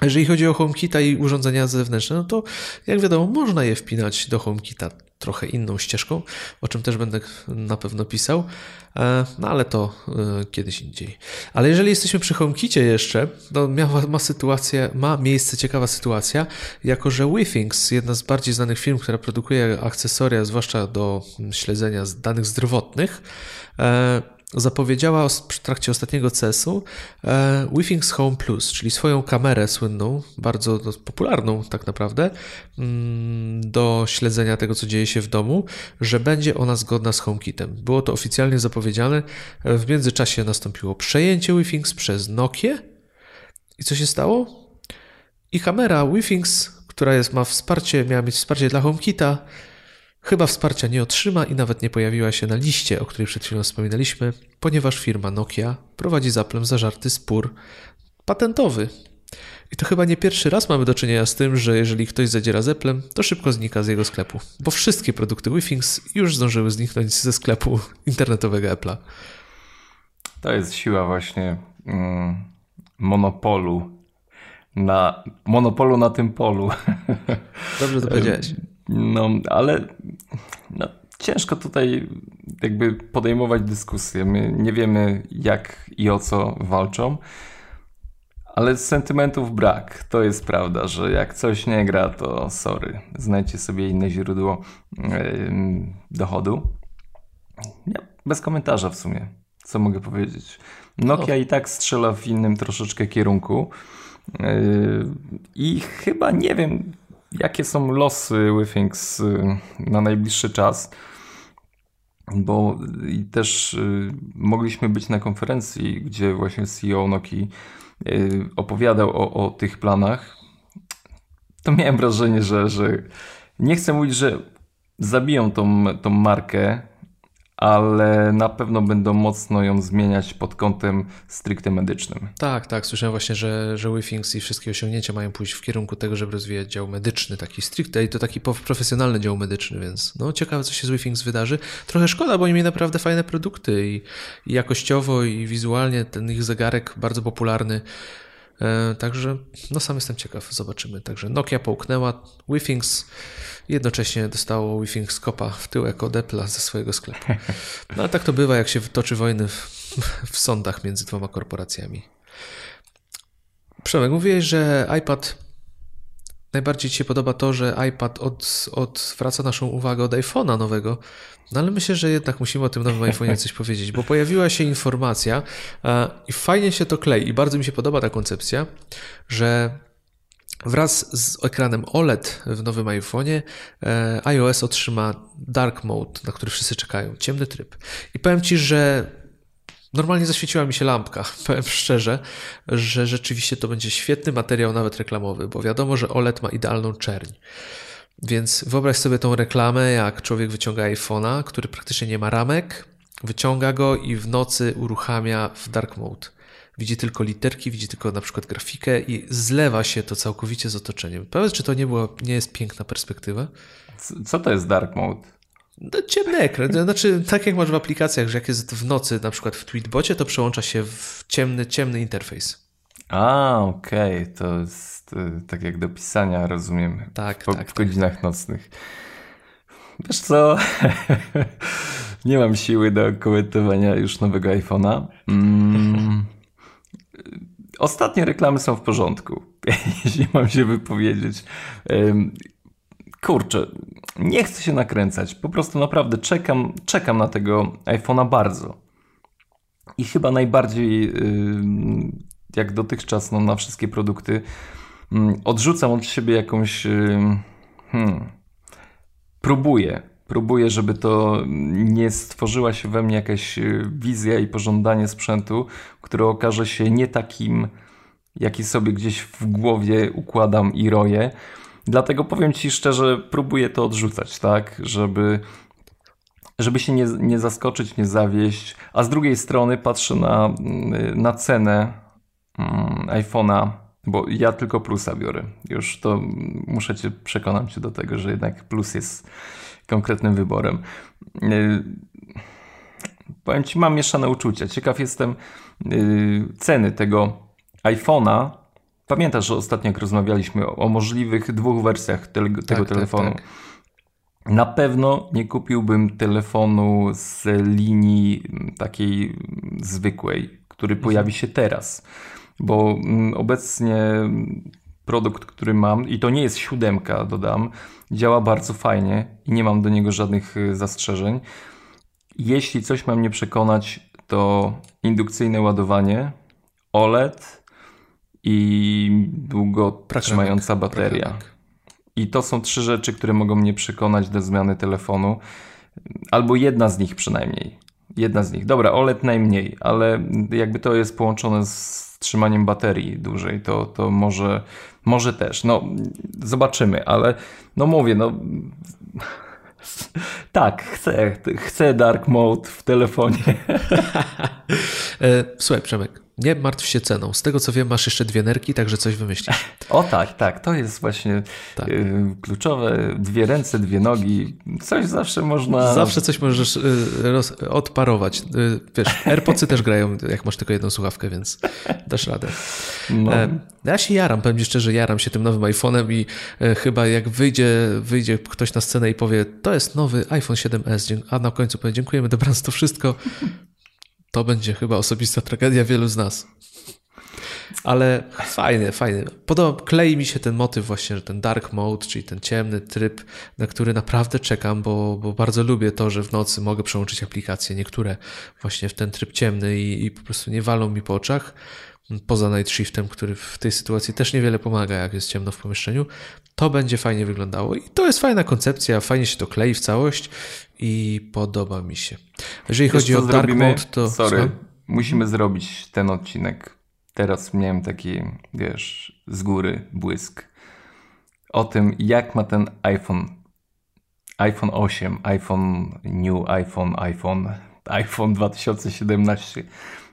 Jeżeli chodzi o HomeKita i urządzenia zewnętrzne, no to jak wiadomo, można je wpinać do HomeKita trochę inną ścieżką, o czym też będę na pewno pisał, e, no ale to e, kiedyś indziej. Ale jeżeli jesteśmy przy HomeKicie jeszcze, to miała, ma, sytuację, ma miejsce ciekawa sytuacja, jako że WeThings, jedna z bardziej znanych firm, która produkuje akcesoria, zwłaszcza do śledzenia danych zdrowotnych, e, zapowiedziała w trakcie ostatniego CES-u e, WeThings Home Plus, czyli swoją kamerę słynną, bardzo popularną tak naprawdę, mm, do śledzenia tego, co dzieje się w domu, że będzie ona zgodna z HomeKitem. Było to oficjalnie zapowiedziane. E, w międzyczasie nastąpiło przejęcie WeThings przez Nokia. I co się stało? I kamera WeThings, która jest, ma wsparcie, miała mieć wsparcie dla HomeKita, Chyba wsparcia nie otrzyma i nawet nie pojawiła się na liście, o której przed chwilą wspominaliśmy, ponieważ firma Nokia prowadzi z Applem zażarty spór patentowy. I to chyba nie pierwszy raz mamy do czynienia z tym, że jeżeli ktoś zadziera z Applem, to szybko znika z jego sklepu, bo wszystkie produkty WeThings już zdążyły zniknąć ze sklepu internetowego Apple'a. To jest siła właśnie mm, monopolu na monopolu na tym polu. Dobrze to powiedziałeś. No, ale no, ciężko tutaj jakby podejmować dyskusję. My nie wiemy jak i o co walczą, ale sentymentów brak. To jest prawda, że jak coś nie gra, to sorry, znajdźcie sobie inne źródło yy, dochodu. Ja, bez komentarza w sumie. Co mogę powiedzieć? Nokia i tak strzela w innym troszeczkę kierunku. Yy, I chyba nie wiem, jakie są losy Withings y, na najbliższy czas. Bo i też y, mogliśmy być na konferencji, gdzie właśnie CEO Noki y, opowiadał o, o tych planach. To miałem wrażenie, że, że nie chcę mówić, że zabiją tą, tą markę, ale na pewno będą mocno ją zmieniać pod kątem stricte medycznym. Tak, tak. Słyszałem właśnie, że, że WeThings i wszystkie osiągnięcia mają pójść w kierunku tego, żeby rozwijać dział medyczny, taki stricte i to taki profesjonalny dział medyczny, więc no ciekawe, co się z WeThings wydarzy. Trochę szkoda, bo oni mieli naprawdę fajne produkty i, i jakościowo i wizualnie ten ich zegarek bardzo popularny. E, także no sam jestem ciekaw, zobaczymy. Także Nokia połknęła, WeThings jednocześnie dostało WeThings kopa w tyłek od Apple'a ze swojego sklepu. No ale tak to bywa, jak się toczy wojny w, w sądach między dwoma korporacjami. Przemek, mówiłeś, że iPad najbardziej Ci się podoba to, że iPad od, odwraca naszą uwagę od iPhone'a nowego. No ale myślę, że jednak musimy o tym nowym iPhone'ie coś powiedzieć, bo pojawiła się informacja e, i fajnie się to klei i bardzo mi się podoba ta koncepcja, że Wraz z ekranem OLED w nowym iPhone'ie e, iOS otrzyma Dark Mode, na który wszyscy czekają, ciemny tryb. I powiem Ci, że normalnie zaświeciła mi się lampka, powiem szczerze, że rzeczywiście to będzie świetny materiał, nawet reklamowy, bo wiadomo, że OLED ma idealną czerń. Więc wyobraź sobie tą reklamę, jak człowiek wyciąga iPhone'a, który praktycznie nie ma ramek, wyciąga go i w nocy uruchamia w dark mode. Widzi tylko literki, widzi tylko na przykład grafikę i zlewa się to całkowicie z otoczeniem. Powiedz, czy to nie, było, nie jest piękna perspektywa? Co to jest dark mode? No, ciemny ekran. Znaczy, tak jak masz w aplikacjach, że jak jest w nocy, na przykład w Tweetbocie, to przełącza się w ciemny, ciemny interfejs. A, okej, okay. to jest y, tak jak do pisania, rozumiem. Tak, po, tak. W godzinach tak. nocnych. Wiesz co? Nie mam siły do komentowania już nowego iPhone'a. Mm. Ostatnie reklamy są w porządku, jeśli mam się wypowiedzieć. Kurczę, nie chcę się nakręcać. Po prostu naprawdę czekam, czekam na tego iPhone'a bardzo. I chyba najbardziej, jak dotychczas, no, na wszystkie produkty, odrzucam od siebie jakąś. Hmm, próbuję. Próbuję, żeby to nie stworzyła się we mnie jakaś wizja i pożądanie sprzętu, które okaże się nie takim, jaki sobie gdzieś w głowie układam i roję Dlatego powiem Ci szczerze, próbuję to odrzucać, tak, żeby, żeby się nie, nie zaskoczyć, nie zawieść. A z drugiej strony patrzę na, na cenę mm, iPhone'a, bo ja tylko plusa biorę. Już to muszę Cię przekonać do tego, że jednak plus jest konkretnym wyborem. Y, powiem Ci, mam mieszane uczucia. Ciekaw jestem y, ceny tego iPhone'a Pamiętasz, że ostatnio jak rozmawialiśmy o, o możliwych dwóch wersjach te, tego tak, tak telefonu. Tak, tak. Na pewno nie kupiłbym telefonu z linii takiej zwykłej, który mhm. pojawi się teraz, bo obecnie produkt, który mam, i to nie jest siódemka, dodam, działa bardzo fajnie i nie mam do niego żadnych y, zastrzeżeń. Jeśli coś mam mnie przekonać, to indukcyjne ładowanie, OLED, i długo trzymająca bateria. I to są trzy rzeczy, które mogą mnie przekonać do zmiany telefonu. Albo jedna z nich przynajmniej. Jedna z nich. Dobra, OLED najmniej, ale jakby to jest połączone z trzymaniem baterii dłużej, to, to może, może też. No, zobaczymy, ale no mówię, no. Tak, chcę, chcę dark mode w telefonie. E, słuchaj, Przemek, nie martw się ceną. Z tego co wiem, masz jeszcze dwie nerki, także coś wymyślisz. O tak, tak. To jest właśnie tak. y, kluczowe. Dwie ręce, dwie nogi. Coś zawsze można. Zawsze coś możesz y, roz, odparować. Y, wiesz, AirPodsy też grają, jak masz tylko jedną słuchawkę, więc dasz radę. No. E, ja się jaram, powiem ci szczerze, jaram się tym nowym iPhone'em i e, chyba jak wyjdzie, wyjdzie ktoś na scenę i powie, to jest nowy iPhone 7s, a na końcu powie, dziękujemy, dobranoc, to wszystko to będzie chyba osobista tragedia wielu z nas. Ale fajny, fajny. Podoba, klei mi się ten motyw właśnie, że ten dark mode, czyli ten ciemny tryb, na który naprawdę czekam, bo, bo bardzo lubię to, że w nocy mogę przełączyć aplikacje, niektóre właśnie w ten tryb ciemny i, i po prostu nie walą mi po oczach poza Night Shiftem, który w tej sytuacji też niewiele pomaga, jak jest ciemno w pomieszczeniu, to będzie fajnie wyglądało. I to jest fajna koncepcja, fajnie się to klei w całość i podoba mi się. Jeżeli Wiesz, chodzi o Dark zrobimy? Mode, to... Sorry, musimy zrobić ten odcinek. Teraz miałem taki, wiesz, z góry błysk o tym, jak ma ten iPhone iPhone 8, iPhone New, iPhone, iPhone, iPhone 2017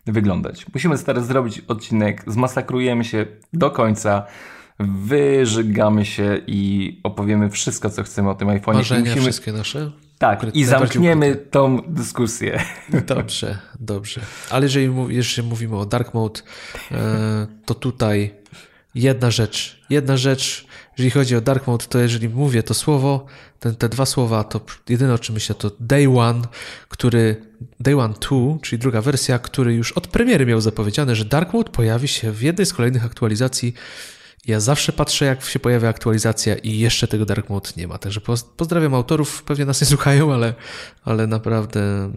wyglądać. Musimy teraz zrobić odcinek, zmasakrujemy się do końca, wyżygamy się i opowiemy wszystko, co chcemy o tym iPhone'ie. Marzenia Musimy... wszystkie nasze? Tak, i zamkniemy tą dyskusję. Dobrze, dobrze. Ale jeżeli, jeżeli mówimy o Dark Mode, e, to tutaj jedna rzecz, jedna rzecz, jeżeli chodzi o Dark Mode, to jeżeli mówię to słowo, ten, te dwa słowa, to jedyne o czym myślę to Day One, który, Day One 2, czyli druga wersja, który już od premiery miał zapowiedziane, że Dark Mode pojawi się w jednej z kolejnych aktualizacji Ja zawsze patrzę, jak się pojawia aktualizacja i jeszcze tego Dark Mode nie ma. Także pozdrawiam autorów, pewnie nas nie słuchają, ale, ale naprawdę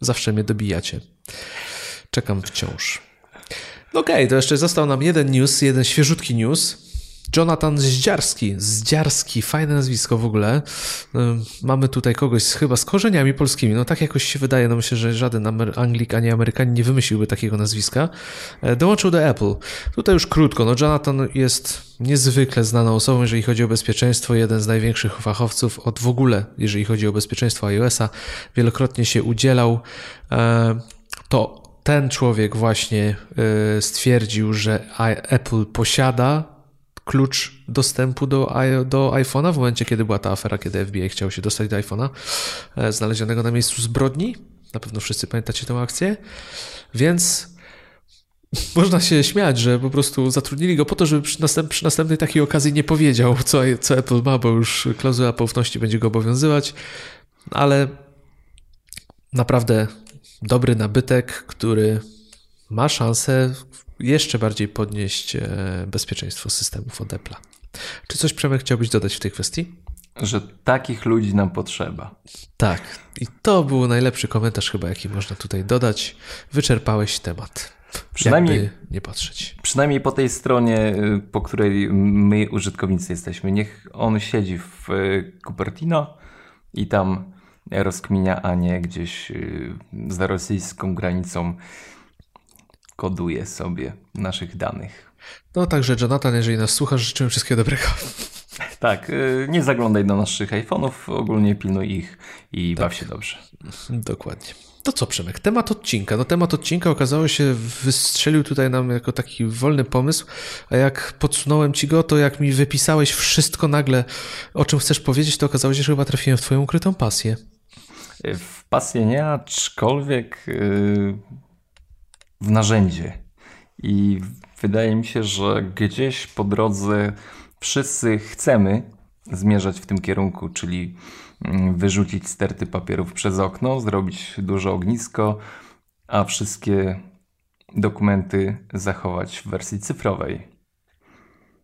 zawsze mnie dobijacie. Czekam wciąż. No okej, okay, to jeszcze został nam jeden news, jeden świeżutki news. Jonathan Zdziarski. Zdziarski, fajne nazwisko w ogóle. Mamy tutaj kogoś z, chyba z korzeniami polskimi. No tak jakoś się wydaje, no myślę, że żaden Amer Anglik ani Amerykanin nie wymyśliłby takiego nazwiska. E, dołączył do Apple. Tutaj już krótko. No Jonathan jest niezwykle znaną osobą, jeżeli chodzi o bezpieczeństwo. Jeden z największych fachowców od w ogóle, jeżeli chodzi o bezpieczeństwo iOS-a. Wielokrotnie się udzielał. E, to ten człowiek właśnie e, stwierdził, że Apple posiada klucz dostępu do, do iPhone'a w momencie, kiedy była ta afera, kiedy FBI chciał się dostać do iPhone'a e, znalezionego na miejscu zbrodni. Na pewno wszyscy pamiętacie tę akcję. Więc można się śmiać, że po prostu zatrudnili go po to, żeby przy, następ, przy następnej takiej okazji nie powiedział, co, co Apple ma, bo już klauzula poufności będzie go obowiązywać. Ale naprawdę dobry nabytek, który ma szansę jeszcze bardziej podnieść e, bezpieczeństwo systemów od Apple'a. Czy coś, Przemek, chciałbyś dodać w tej kwestii? Że takich ludzi nam potrzeba. Tak. I to był najlepszy komentarz chyba, jaki można tutaj dodać. Wyczerpałeś temat. Przynajmniej nie patrzeć. Przynajmniej po tej stronie, y, po której my użytkownicy jesteśmy. Niech on siedzi w y, Cupertino i tam rozkminia, a nie gdzieś y, za rosyjską granicą koduje sobie naszych danych. No także Jonathan, jeżeli nas słuchasz, życzymy wszystkiego dobrego. Tak, y, nie zaglądaj do naszych iPhone'ów, ogólnie pilnuj ich i tak. baw się dobrze. Dokładnie. To co, Przemek? Temat odcinka. No temat odcinka okazało się, wystrzelił tutaj nam jako taki wolny pomysł, a jak podsunąłem ci go, to jak mi wypisałeś wszystko nagle, o czym chcesz powiedzieć, to okazało się, że chyba trafiłem w twoją ukrytą pasję. W pasję nie, aczkolwiek yy, w narzędzie. I wydaje mi się, że gdzieś po drodze wszyscy chcemy zmierzać w tym kierunku, czyli mm, wyrzucić sterty papierów przez okno, zrobić duże ognisko, a wszystkie dokumenty zachować w wersji cyfrowej.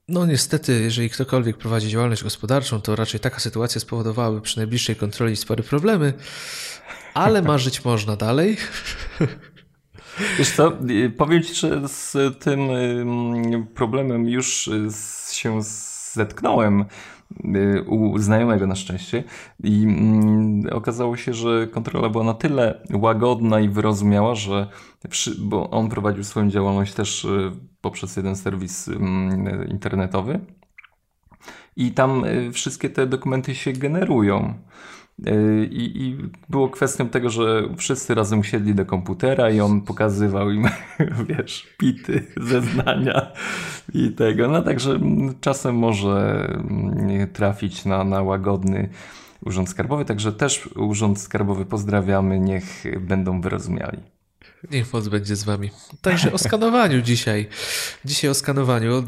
No niestety, jeżeli ktokolwiek prowadzi działalność gospodarczą, to raczej taka sytuacja spowodowałaby przy najbliższej kontroli spory problemy, ale marzyć można dalej. Wiesz co, y, powiem Ci, że z tym problemem już y, się zetknąłem y, u znajomego na szczęście i mm, okazało się, że kontrola była na tyle łagodna i wyrozumiała, że bo on prowadził swoją działalność też poprzez jeden serwis internetowy i tam wszystkie te dokumenty się generują. Yy, I, I, było kwestią tego, że wszyscy razem siedli do komputera i on pokazywał im, wiesz, pity, zeznania i tego. No także czasem może mm, trafić na, na łagodny Urząd Skarbowy, także też Urząd Skarbowy pozdrawiamy, niech będą wyrozumiali. Niech moc będzie z wami. Także o skanowaniu dzisiaj. Dzisiaj o skanowaniu.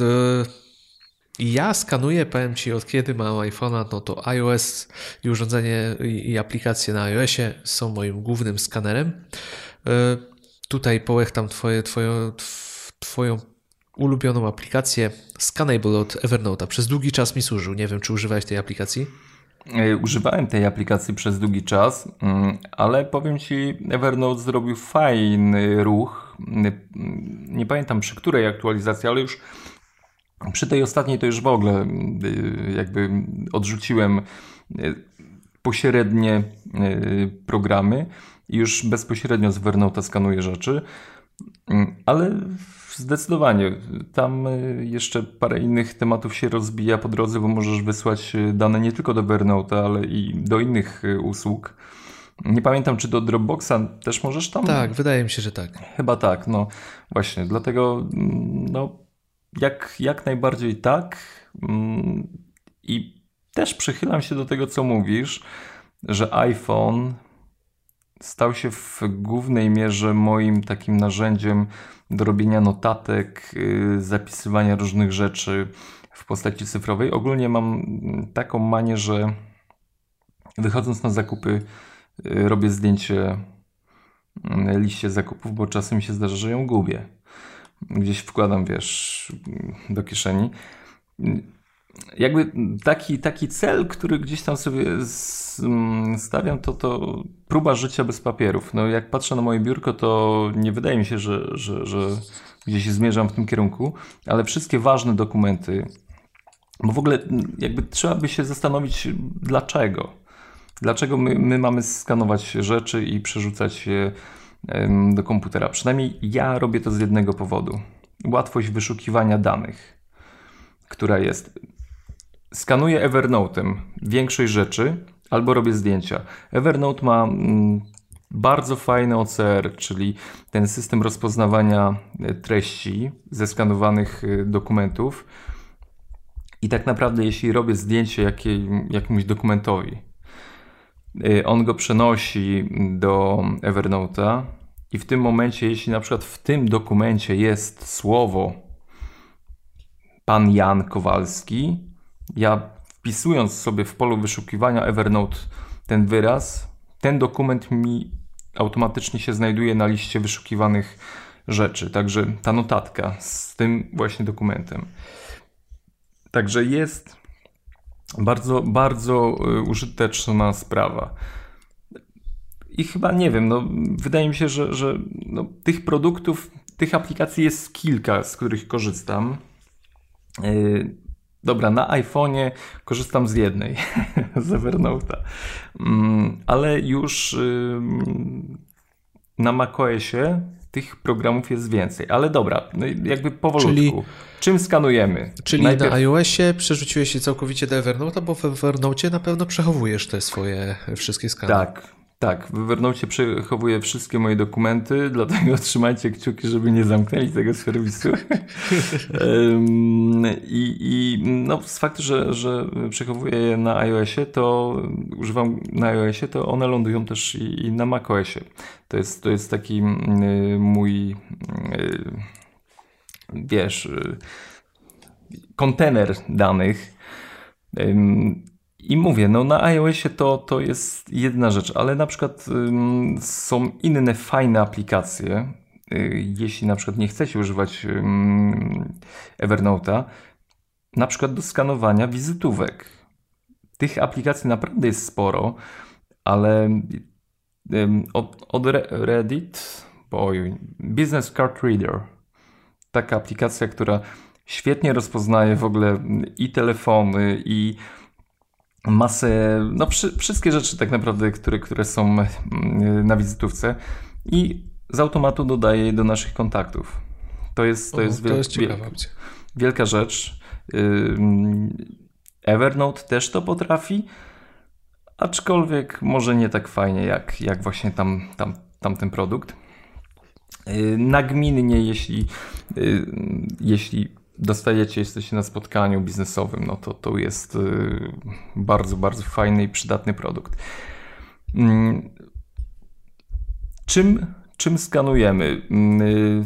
I ja skanuję, powiem Ci, od kiedy mam iPhone'a, no to iOS i urządzenie i aplikacje na iOSie są moim głównym skanerem. E, tutaj połechtam twoje, twoją, twoją ulubioną aplikację Scanable od Evernote'a. Przez długi czas mi służył. Nie wiem, czy używałeś tej aplikacji? E, używałem tej aplikacji przez długi czas, mm, ale powiem Ci, Evernote zrobił fajny ruch. Nie pamiętam przy której aktualizacji, ale już przy tej ostatniej to już w ogóle y, jakby odrzuciłem y, pośrednie y, programy i już bezpośrednio z Evernote'a skanuję rzeczy, mm, ale zdecydowanie tam jeszcze parę innych tematów się rozbija po drodze, bo możesz wysłać dane nie tylko do Evernote'a, ale i do innych usług. Nie pamiętam, czy do Dropboxa też możesz tam? Tak, wydaje mi się, że tak. Chyba tak, no właśnie, dlatego mm, no jak, jak najbardziej tak. Mm, I też przychylam się do tego, co mówisz, że iPhone stał się w głównej mierze moim takim narzędziem do robienia notatek, y, zapisywania różnych rzeczy w postaci cyfrowej. Ogólnie mam taką manię, że wychodząc na zakupy, y, robię zdjęcie mm, liście zakupów, bo czasem się zdarza, że ją gubię gdzieś wkładam, wiesz, do kieszeni. jakby taki, taki cel, który gdzieś tam sobie stawiam, to, to próba życia bez papierów. No jak patrzę na moje biurko, to nie wydaje mi się, że, że, że gdzieś zmierzam w tym kierunku, ale wszystkie ważne dokumenty, bo w ogóle jakby trzeba by się zastanowić dlaczego. Dlaczego my, my mamy skanować rzeczy i przerzucać je do komputera? Przynajmniej ja robię to z jednego powodu. Łatwość wyszukiwania danych, która jest. Skanuję Evernote'em większość rzeczy albo robię zdjęcia. Evernote ma mm, bardzo fajny OCR, czyli ten system rozpoznawania e, treści ze skanowanych e, dokumentów. I tak naprawdę, jeśli robię zdjęcie jakiej, jakiemuś dokumentowi, on go przenosi do Evernote'a i w tym momencie, jeśli na przykład w tym dokumencie jest słowo pan Jan Kowalski, ja wpisując sobie w polu wyszukiwania Evernote ten wyraz, ten dokument mi automatycznie się znajduje na liście wyszukiwanych rzeczy. Także ta notatka z tym właśnie dokumentem. Także jest bardzo, bardzo y, użyteczna sprawa. I chyba nie wiem, no, wydaje mi się, że, że no, tych produktów, tych aplikacji jest kilka, z których korzystam. Yy, dobra, na iPhone'ie korzystam z jednej, z Evernote'a, yy, ale już yy, na macOSie tych programów jest więcej. Ale dobra, no jakby powolutku. Czyli, Czym skanujemy? Czyli Najpierw... na iOSie przerzuciłeś się całkowicie do Evernote'a, bo w Evernote na pewno przechowujesz te swoje wszystkie skany. Tak, tak, w Evernote przechowuję wszystkie moje dokumenty, dlatego trzymajcie kciuki, żeby nie zamknęli tego serwisu. I, I no, z faktu, że, że przechowuję je na iOSie, to używam na iOSie, to one lądują też i, i na macOSie. To jest, to jest taki y, mój, y, wiesz, y, kontener danych. I mówię, no na iOSie to, to jest jedna rzecz, ale na przykład ym, są inne fajne aplikacje. Yy, jeśli na przykład nie chcecie używać Evernote'a, na przykład do skanowania wizytówek. Tych aplikacji naprawdę jest sporo, ale od, od Reddit, oj, Business Card Reader, taka aplikacja, która świetnie rozpoznaje w ogóle i telefony, i masę, no przy, wszystkie rzeczy tak naprawdę, które, które są mm, na wizytówce i z automatu dodaje je do naszych kontaktów. To jest, to jest, wiel, to jest ciekawa opcja. wielka rzecz. Evernote też to potrafi, aczkolwiek może nie tak fajnie jak, jak właśnie tam, tam, tamten produkt. Nagminnie, jeśli, jeśli dostajecie, jesteście na spotkaniu biznesowym, no to to jest y, bardzo, bardzo fajny i przydatny produkt. Mm, czym, czym skanujemy? Mm, y,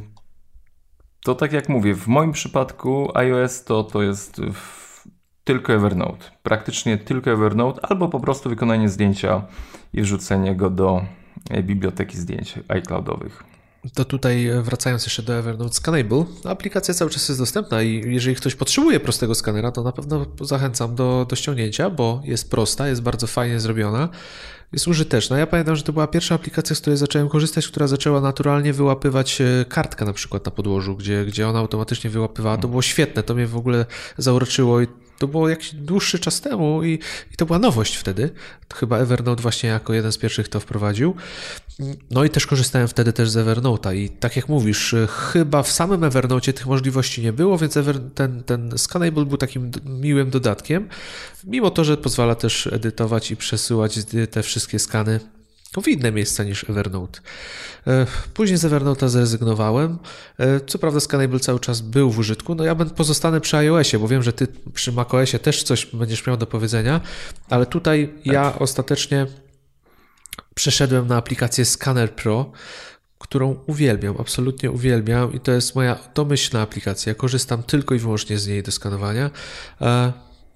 to tak jak mówię, w moim przypadku iOS to, to jest tylko Evernote. Praktycznie tylko Evernote, albo po prostu wykonanie zdjęcia i wrzucenie go do e, biblioteki zdjęć iCloudowych. To tutaj e, wracając jeszcze do Evernote Scanable, aplikacja cały czas jest dostępna i jeżeli ktoś potrzebuje prostego skanera, to na pewno zachęcam do, do ściągnięcia, bo jest prosta, jest bardzo fajnie zrobiona, jest użyteczna. Ja pamiętam, że to była pierwsza aplikacja, z której zacząłem korzystać, która zaczęła naturalnie wyłapywać e, kartkę na przykład na podłożu, gdzie, gdzie ona automatycznie wyłapywała. To było świetne, to mnie w ogóle zauroczyło i to było jakiś dłuższy czas temu i, i to była nowość wtedy. Chyba Evernote właśnie jako jeden z pierwszych to wprowadził. No i też korzystałem wtedy też z Evernote'a i tak jak mówisz, chyba w samym Evernote tych możliwości nie było, więc Ever, ten, ten był takim miłym dodatkiem, mimo to, że pozwala też edytować i przesyłać te wszystkie skany w inne miejsca niż Evernote. E, później z Evernote'a zrezygnowałem. E, co prawda Scanable cały czas był w użytku. No ja będę pozostanę przy iOSie, bo wiem, że ty przy macOSie też coś będziesz miał do powiedzenia, ale tutaj ja ostatecznie przeszedłem na aplikację Scanner Pro, którą uwielbiam, absolutnie uwielbiam i to jest moja domyślna aplikacja. Ja korzystam tylko i wyłącznie z niej do skanowania.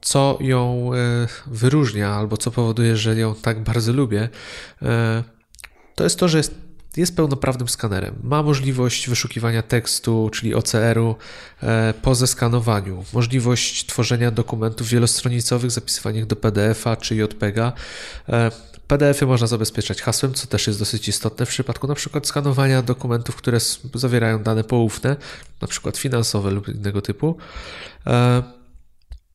Co ją e, wyróżnia, albo co powoduje, że ją tak bardzo lubię, e, to jest to, że jest jest pełnoprawnym skanerem. Ma możliwość wyszukiwania tekstu, czyli OCR-u e, po zeskanowaniu, możliwość tworzenia dokumentów wielostronicowych, zapisywania ich do PDF-a czy JPEG-a. PDF-y można zabezpieczać hasłem, co też jest dosyć istotne w przypadku na przykład skanowania dokumentów, które zawierają dane poufne, na przykład finansowe lub innego typu.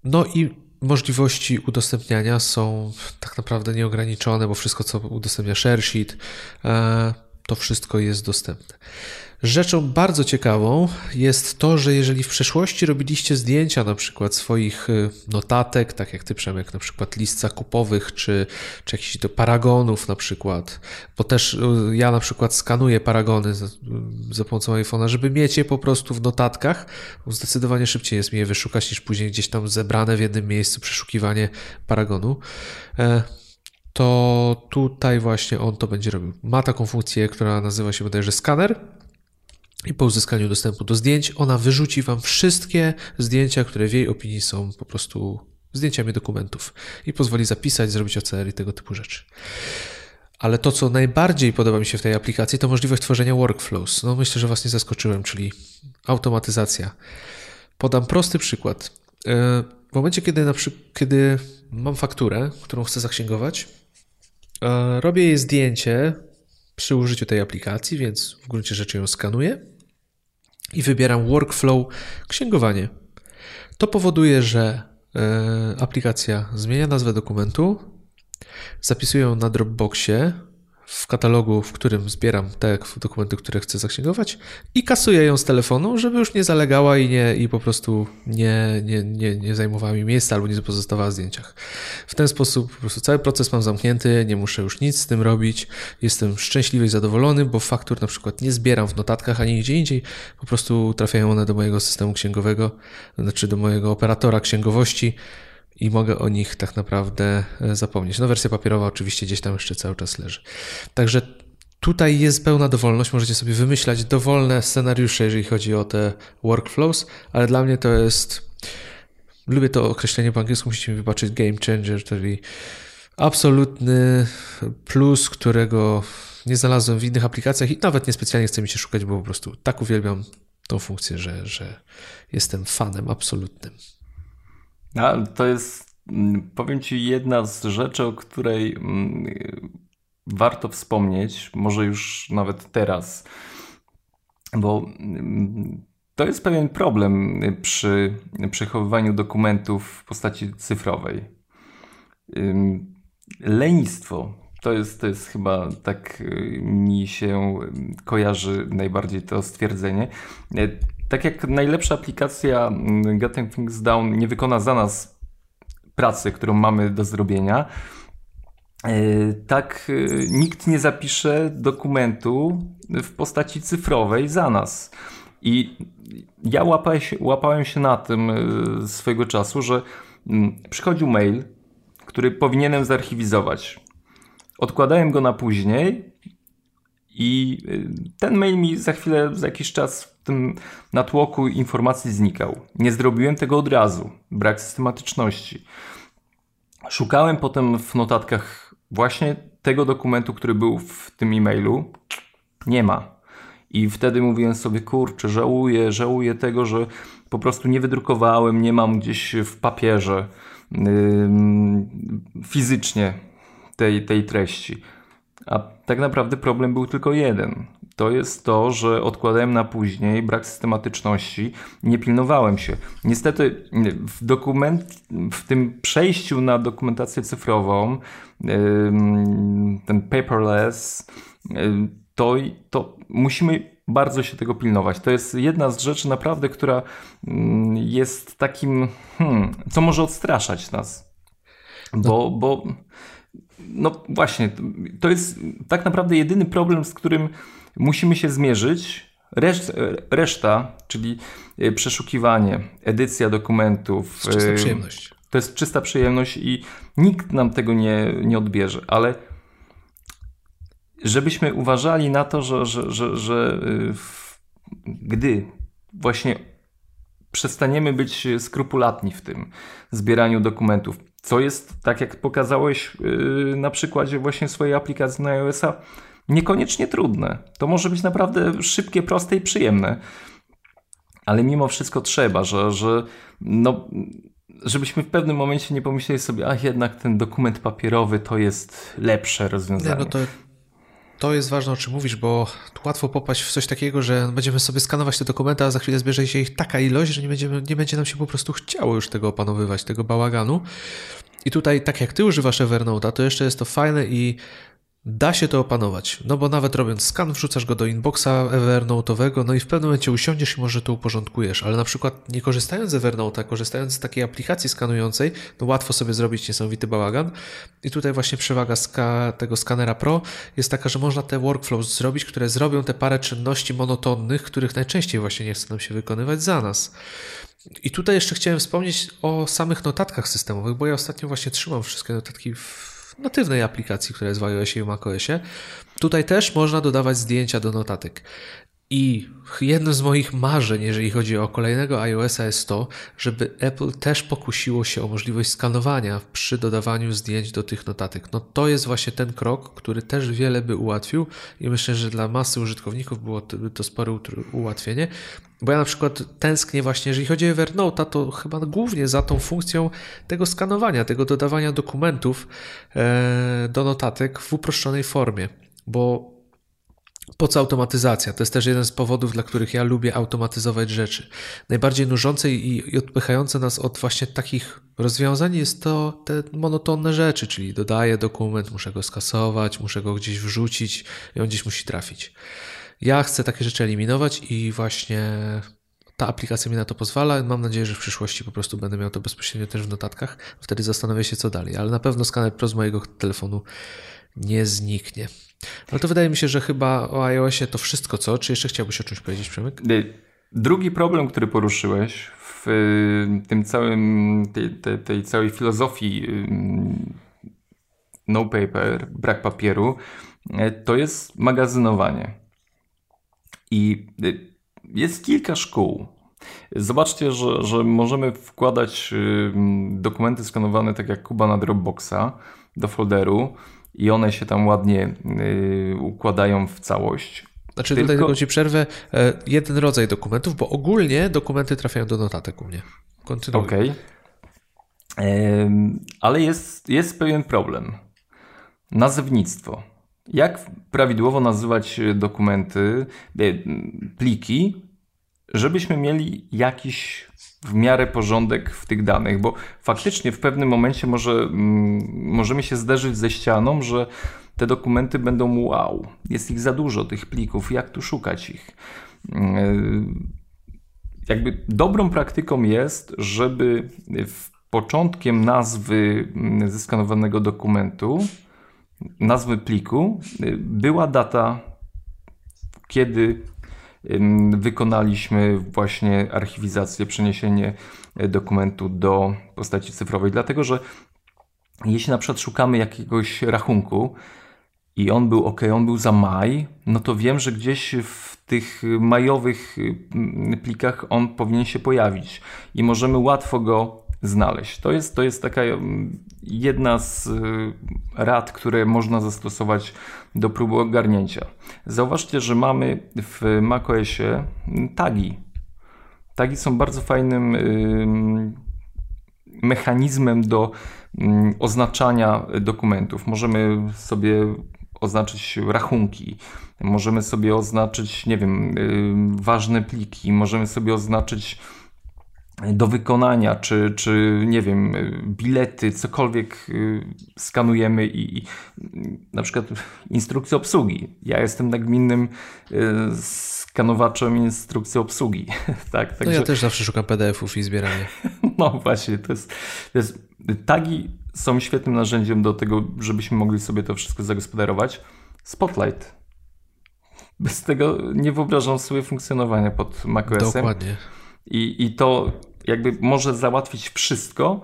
E, no i możliwości udostępniania są tak naprawdę nieograniczone, bo wszystko, co udostępnia ShareSheet, to wszystko jest dostępne. Rzeczą bardzo ciekawą jest to, że jeżeli w przeszłości robiliście zdjęcia na przykład swoich y, notatek, tak jak ty Przemek, na przykład list zakupowych, czy, czy jakichś do paragonów na przykład, bo też y, ja na przykład skanuję paragony za, za pomocą iPhone'a, żeby mieć je po prostu w notatkach, zdecydowanie szybciej jest mi je wyszukać niż później gdzieś tam zebrane w jednym miejscu przeszukiwanie paragonu. To tutaj właśnie on to będzie robił. Ma taką funkcję, która nazywa się bodajże skaner. I po uzyskaniu dostępu do zdjęć, ona wyrzuci Wam wszystkie zdjęcia, które w jej opinii są po prostu zdjęciami dokumentów i pozwoli zapisać, zrobić OCR i tego typu rzeczy. Ale to, co najbardziej podoba mi się w tej aplikacji, to możliwość tworzenia workflows. No myślę, że Was nie zaskoczyłem, czyli automatyzacja. Podam prosty przykład. E, w momencie, kiedy, na przykład, kiedy mam fakturę, którą chcę zaksięgować, robię jej zdjęcie przy użyciu tej aplikacji, więc w gruncie rzeczy ją skanuję i wybieram workflow księgowanie. To powoduje, że e, aplikacja zmienia nazwę dokumentu, zapisuję ją na Dropboxie w katalogu, w którym zbieram te dokumenty, które chcę zaksięgować i kasuję ją z telefonu, żeby już nie zalegała i, nie, i po prostu nie, nie, nie, nie zajmowała mi miejsca albo nie pozostawała w zdjęciach. W ten sposób po prostu cały proces mam zamknięty, nie muszę już nic z tym robić, jestem szczęśliwy i zadowolony, bo faktur na przykład nie zbieram w notatkach ani gdzie indziej, po prostu trafiają one do mojego systemu księgowego, znaczy do mojego operatora księgowości, i mogę o nich tak naprawdę e, zapomnieć. No wersja papierowa oczywiście gdzieś tam jeszcze cały czas leży. Także tutaj jest pełna dowolność, możecie sobie wymyślać dowolne scenariusze, jeżeli chodzi o te workflows, ale dla mnie to jest, lubię to określenie po angielsku, musicie mi wybaczyć, game changer, czyli absolutny plus, którego nie znalazłem w innych aplikacjach i nawet niespecjalnie chcę mi się szukać, bo po prostu tak uwielbiam tą funkcję, że, że jestem fanem absolutnym. A, to jest, mm, powiem Ci, jedna z rzeczy, o której mm, warto wspomnieć, może już nawet teraz, bo mm, to jest pewien problem przy przechowywaniu dokumentów w postaci cyfrowej. Lenistwo to jest, to jest chyba tak y, mi się kojarzy najbardziej to stwierdzenie. Tak jak najlepsza aplikacja mm, Getting Things Down nie wykona za nas pracy, którą mamy do zrobienia, e, tak e, nikt nie zapisze dokumentu w postaci cyfrowej za nas. I ja łapałem się, łapałem się na tym e, swojego czasu, że mm, przychodził mail, który powinienem zarchiwizować. Odkładałem go na później i ten mail mi za chwilę, za jakiś czas w tym natłoku informacji znikał. Nie zrobiłem tego od razu. Brak systematyczności. Szukałem potem w notatkach właśnie tego dokumentu, który był w tym e-mailu. Nie ma. I wtedy mówiłem sobie, kurczę, żałuję, żałuję tego, że po prostu nie wydrukowałem, nie mam gdzieś w papierze yy, fizycznie tej, tej treści. A tak naprawdę problem był tylko jeden to jest to, że odkładałem na później, brak systematyczności, nie pilnowałem się. Niestety w dokument, w tym przejściu na dokumentację cyfrową, ten paperless, to, to musimy bardzo się tego pilnować. To jest jedna z rzeczy naprawdę, która jest takim, hmm, co może odstraszać nas. Bo, bo no właśnie, to jest tak naprawdę jedyny problem, z którym musimy się zmierzyć. reszta, czyli e, przeszukiwanie, edycja dokumentów. To czysta przyjemność. To jest czysta przyjemność i nikt nam tego nie, nie odbierze, ale żebyśmy uważali na to, że, że, że, że e, gdy właśnie przestaniemy być skrupulatni w tym zbieraniu dokumentów, co jest, tak jak pokazałeś e, na przykładzie właśnie swojej aplikacji na iOS-a, niekoniecznie trudne. To może być naprawdę szybkie, proste i przyjemne. Ale mimo wszystko trzeba, że, że no, żebyśmy w pewnym momencie nie pomyśleli sobie, a jednak ten dokument papierowy to jest lepsze rozwiązanie. Nie, no to, to jest ważne, o czym mówisz, bo łatwo popaść w coś takiego, że będziemy sobie skanować te dokumenty, a za chwilę zbierze się ich taka ilość, że nie, będziemy, nie będzie nam się po prostu chciało już tego opanowywać, tego bałaganu. I tutaj, tak jak ty używasz Evernote'a, to jeszcze jest to fajne i Da się to opanować, no bo nawet robiąc skan, wrzucasz go do inboxa Evernote'owego, no i w pewnym momencie usiądziesz i może to uporządkujesz, ale na przykład nie korzystając z Evernote'a, korzystając z takiej aplikacji skanującej, no łatwo sobie zrobić niesamowity bałagan. I tutaj właśnie przewaga ska tego skanera Pro jest taka, że można te workflows zrobić, które zrobią te parę czynności monotonnych, których najczęściej właśnie nie chce nam się wykonywać za nas. I tutaj jeszcze chciałem wspomnieć o samych notatkach systemowych, bo ja ostatnio właśnie trzymam wszystkie notatki w natywnej aplikacji, która jest w iOSie i macOSie. Tutaj też można dodawać zdjęcia do notatek. I jednym z moich marzeń, jeżeli chodzi o kolejnego iOSa, jest to, żeby Apple też pokusiło się o możliwość skanowania przy dodawaniu zdjęć do tych notatek. No to jest właśnie ten krok, który też wiele by ułatwił i myślę, że dla masy użytkowników było to, to spore ułatwienie. Bo ja na przykład tęsknię właśnie, jeżeli chodzi o Evernote, to chyba głównie za tą funkcją tego skanowania, tego dodawania dokumentów e, do notatek w uproszczonej formie. Bo po co automatyzacja? To jest też jeden z powodów, dla których ja lubię automatyzować rzeczy. Najbardziej nużące i, odpychające nas od właśnie takich rozwiązań jest to te monotonne rzeczy, czyli dodaję dokument, muszę go skasować, muszę go gdzieś wrzucić i on gdzieś musi trafić. Ja chcę takie rzeczy eliminować i właśnie ta aplikacja mi na to pozwala. Mam nadzieję, że w przyszłości po prostu będę miał to bezpośrednio też w notatkach. Wtedy zastanawiam się, co dalej. Ale na pewno skaner Pro z mojego telefonu nie zniknie. Ale to wydaje mi się, że chyba o iOSie to wszystko, co? Czy jeszcze chciałbyś o czymś powiedzieć, Przemek? Drugi problem, który poruszyłeś w y, tym całym, tej, tej, tej całej filozofii y, no paper, brak papieru, y, to jest magazynowanie. I jest kilka szkół. Zobaczcie, że, że możemy wkładać dokumenty skanowane tak jak Kuba na Dropboxa do folderu i one się tam ładnie y, układają w całość. Znaczy Tylko... tutaj tylko ci przerwę, e, jeden rodzaj dokumentów, bo ogólnie dokumenty trafiają do notatek u mnie. Kontynuuj. Okej. Okay. Ale jest, jest pewien problem. Nazewnictwo. Jak prawidłowo nazywać dokumenty, e, pliki, żebyśmy mieli jakiś w miarę porządek w tych danych, bo faktycznie w pewnym momencie może, mm, możemy się zderzyć ze ścianą, że te dokumenty będą wow, jest ich za dużo, tych plików, jak tu szukać ich. Mm, jakby dobrą praktyką jest, żeby w początkiem nazwy mm, zeskanowanego dokumentu, nazwy pliku, była data, kiedy wykonaliśmy właśnie archiwizację, przeniesienie e, dokumentu do postaci cyfrowej, dlatego że jeśli na przykład szukamy jakiegoś rachunku i on był ok, on był za maj, no to wiem, że gdzieś w tych majowych plikach on powinien się pojawić i możemy łatwo go znaleźć. To jest, to jest taka jedna z y, rad, które można zastosować do próby ogarnięcia. Zauważcie, że mamy w macOSie tagi. Tagi są bardzo fajnym mechanizmem do oznaczania dokumentów. Możemy sobie oznaczyć rachunki, możemy sobie oznaczyć, nie wiem, ważne pliki, możemy sobie oznaczyć do wykonania, czy, czy nie wiem, bilety, cokolwiek y, skanujemy i, i na przykład instrukcja obsługi. Ja jestem nagminnym y, skanowaczem instrukcji obsługi. tak, także... No ja też zawsze szukam PDF-ów i zbierania. no właśnie, to jest, to jest, tagi są świetnym narzędziem do tego, żebyśmy mogli sobie to wszystko zagospodarować. Spotlight. Bez tego nie wyobrażam sobie funkcjonowania pod macOSem. Dokładnie. I, I to jakby może załatwić wszystko,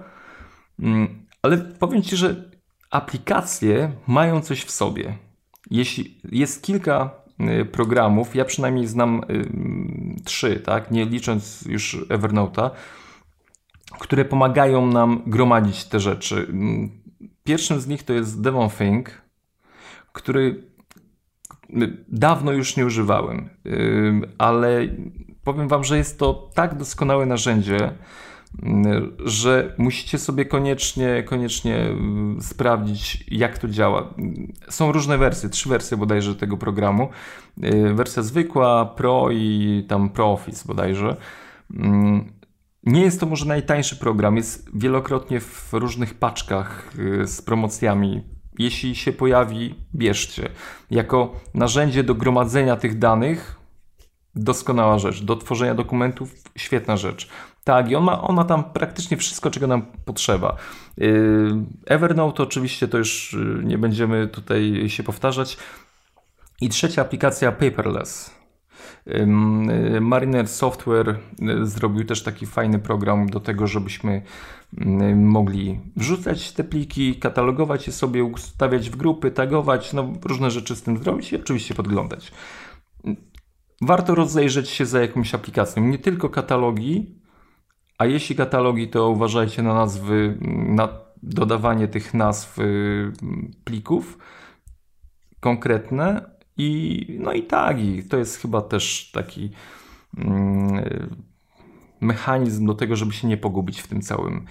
mm, ale powiem Ci, że aplikacje mają coś w sobie. Jeśli jest kilka y, programów, ja przynajmniej znam y, trzy, tak, nie licząc już Evernote'a, które pomagają nam gromadzić te rzeczy. Mm, pierwszym z nich to jest Devon Think, który dawno już nie używałem, ale powiem Wam, że jest to tak doskonałe narzędzie, że musicie sobie koniecznie, koniecznie sprawdzić, jak to działa. Są różne wersje, trzy wersje bodajże tego programu. Wersja zwykła, Pro i tam Pro Office bodajże. Nie jest to może najtańszy program, jest wielokrotnie w różnych paczkach z promocjami jeśli się pojawi, bierzcie. Jako narzędzie do gromadzenia tych danych, doskonała rzecz. Do tworzenia dokumentów, świetna rzecz. Tak, i on ma, on ma tam praktycznie wszystko, czego nam potrzeba. Yy, Evernote oczywiście to już yy, nie będziemy tutaj się powtarzać. I trzecia aplikacja Paperless. Y, Mariner Software y, zrobił też taki fajny program do tego, żebyśmy y, mogli wrzucać te pliki, katalogować je sobie, ustawiać w grupy, tagować, no różne rzeczy z tym zrobić i oczywiście podglądać. Warto rozejrzeć się za jakąś aplikacją, nie tylko katalogi, a jeśli katalogi, to uważajcie na nazwy, na dodawanie tych nazw plików konkretne, i, no i tagi. To jest chyba też taki mm, mechanizm do tego, żeby się nie pogubić w tym całym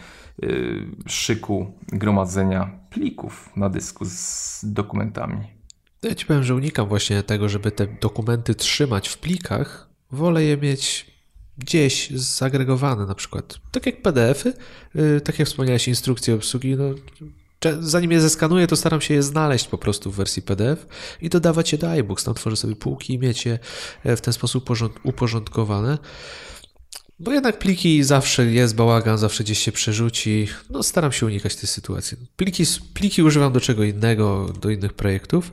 y, szyku gromadzenia plików na dysku z dokumentami. Ja ci powiem, że unikam właśnie tego, żeby te dokumenty trzymać w plikach. Wolę je mieć gdzieś zagregowane na przykład. Tak jak PDF-y, y, tak jak wspomniałeś, instrukcje obsługi, no zanim je zeskanuję, to staram się je znaleźć po prostu w wersji PDF i dodawać je do iBooks. Tam tworzę sobie półki i mieć je e, w ten sposób uporządkowane. Bo jednak pliki zawsze jest bałagan, zawsze gdzieś się przerzuci. No, staram się unikać tej sytuacji. Pliki, pliki używam do czego innego, do innych projektów.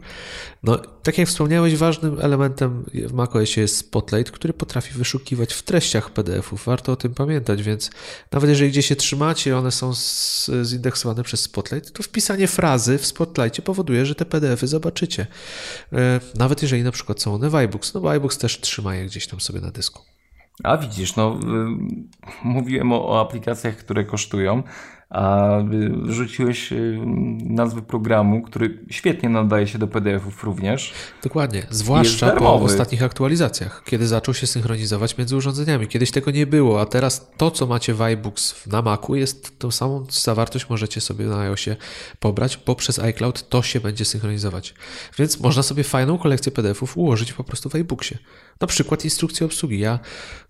No, tak jak wspomniałeś, ważnym elementem w macOSie jest Spotlight, który potrafi wyszukiwać w treściach PDF-ów. Warto o tym pamiętać, więc nawet jeżeli gdzieś się trzymacie, one są zindeksowane przez Spotlight, to wpisanie frazy w Spotlightie powoduje, że te PDF-y zobaczycie. E, nawet jeżeli na przykład są one w iBooks, no bo iBooks też trzyma je gdzieś tam sobie na dysku. A widzisz, no y, mówiłem o, o, aplikacjach, które kosztują, a rzuciłeś y, nazwę programu, który świetnie nadaje się do PDF-ów również. Dokładnie, zwłaszcza po ostatnich aktualizacjach, kiedy zaczął się synchronizować między urządzeniami. Kiedyś tego nie było, a teraz to, co macie w iBooks na Macu, jest tą samą zawartość możecie sobie na iOSie pobrać, bo przez iCloud to się będzie synchronizować. Więc można sobie fajną kolekcję PDF-ów ułożyć po prostu w iBooksie. Na przykład instrukcję obsługi. Ja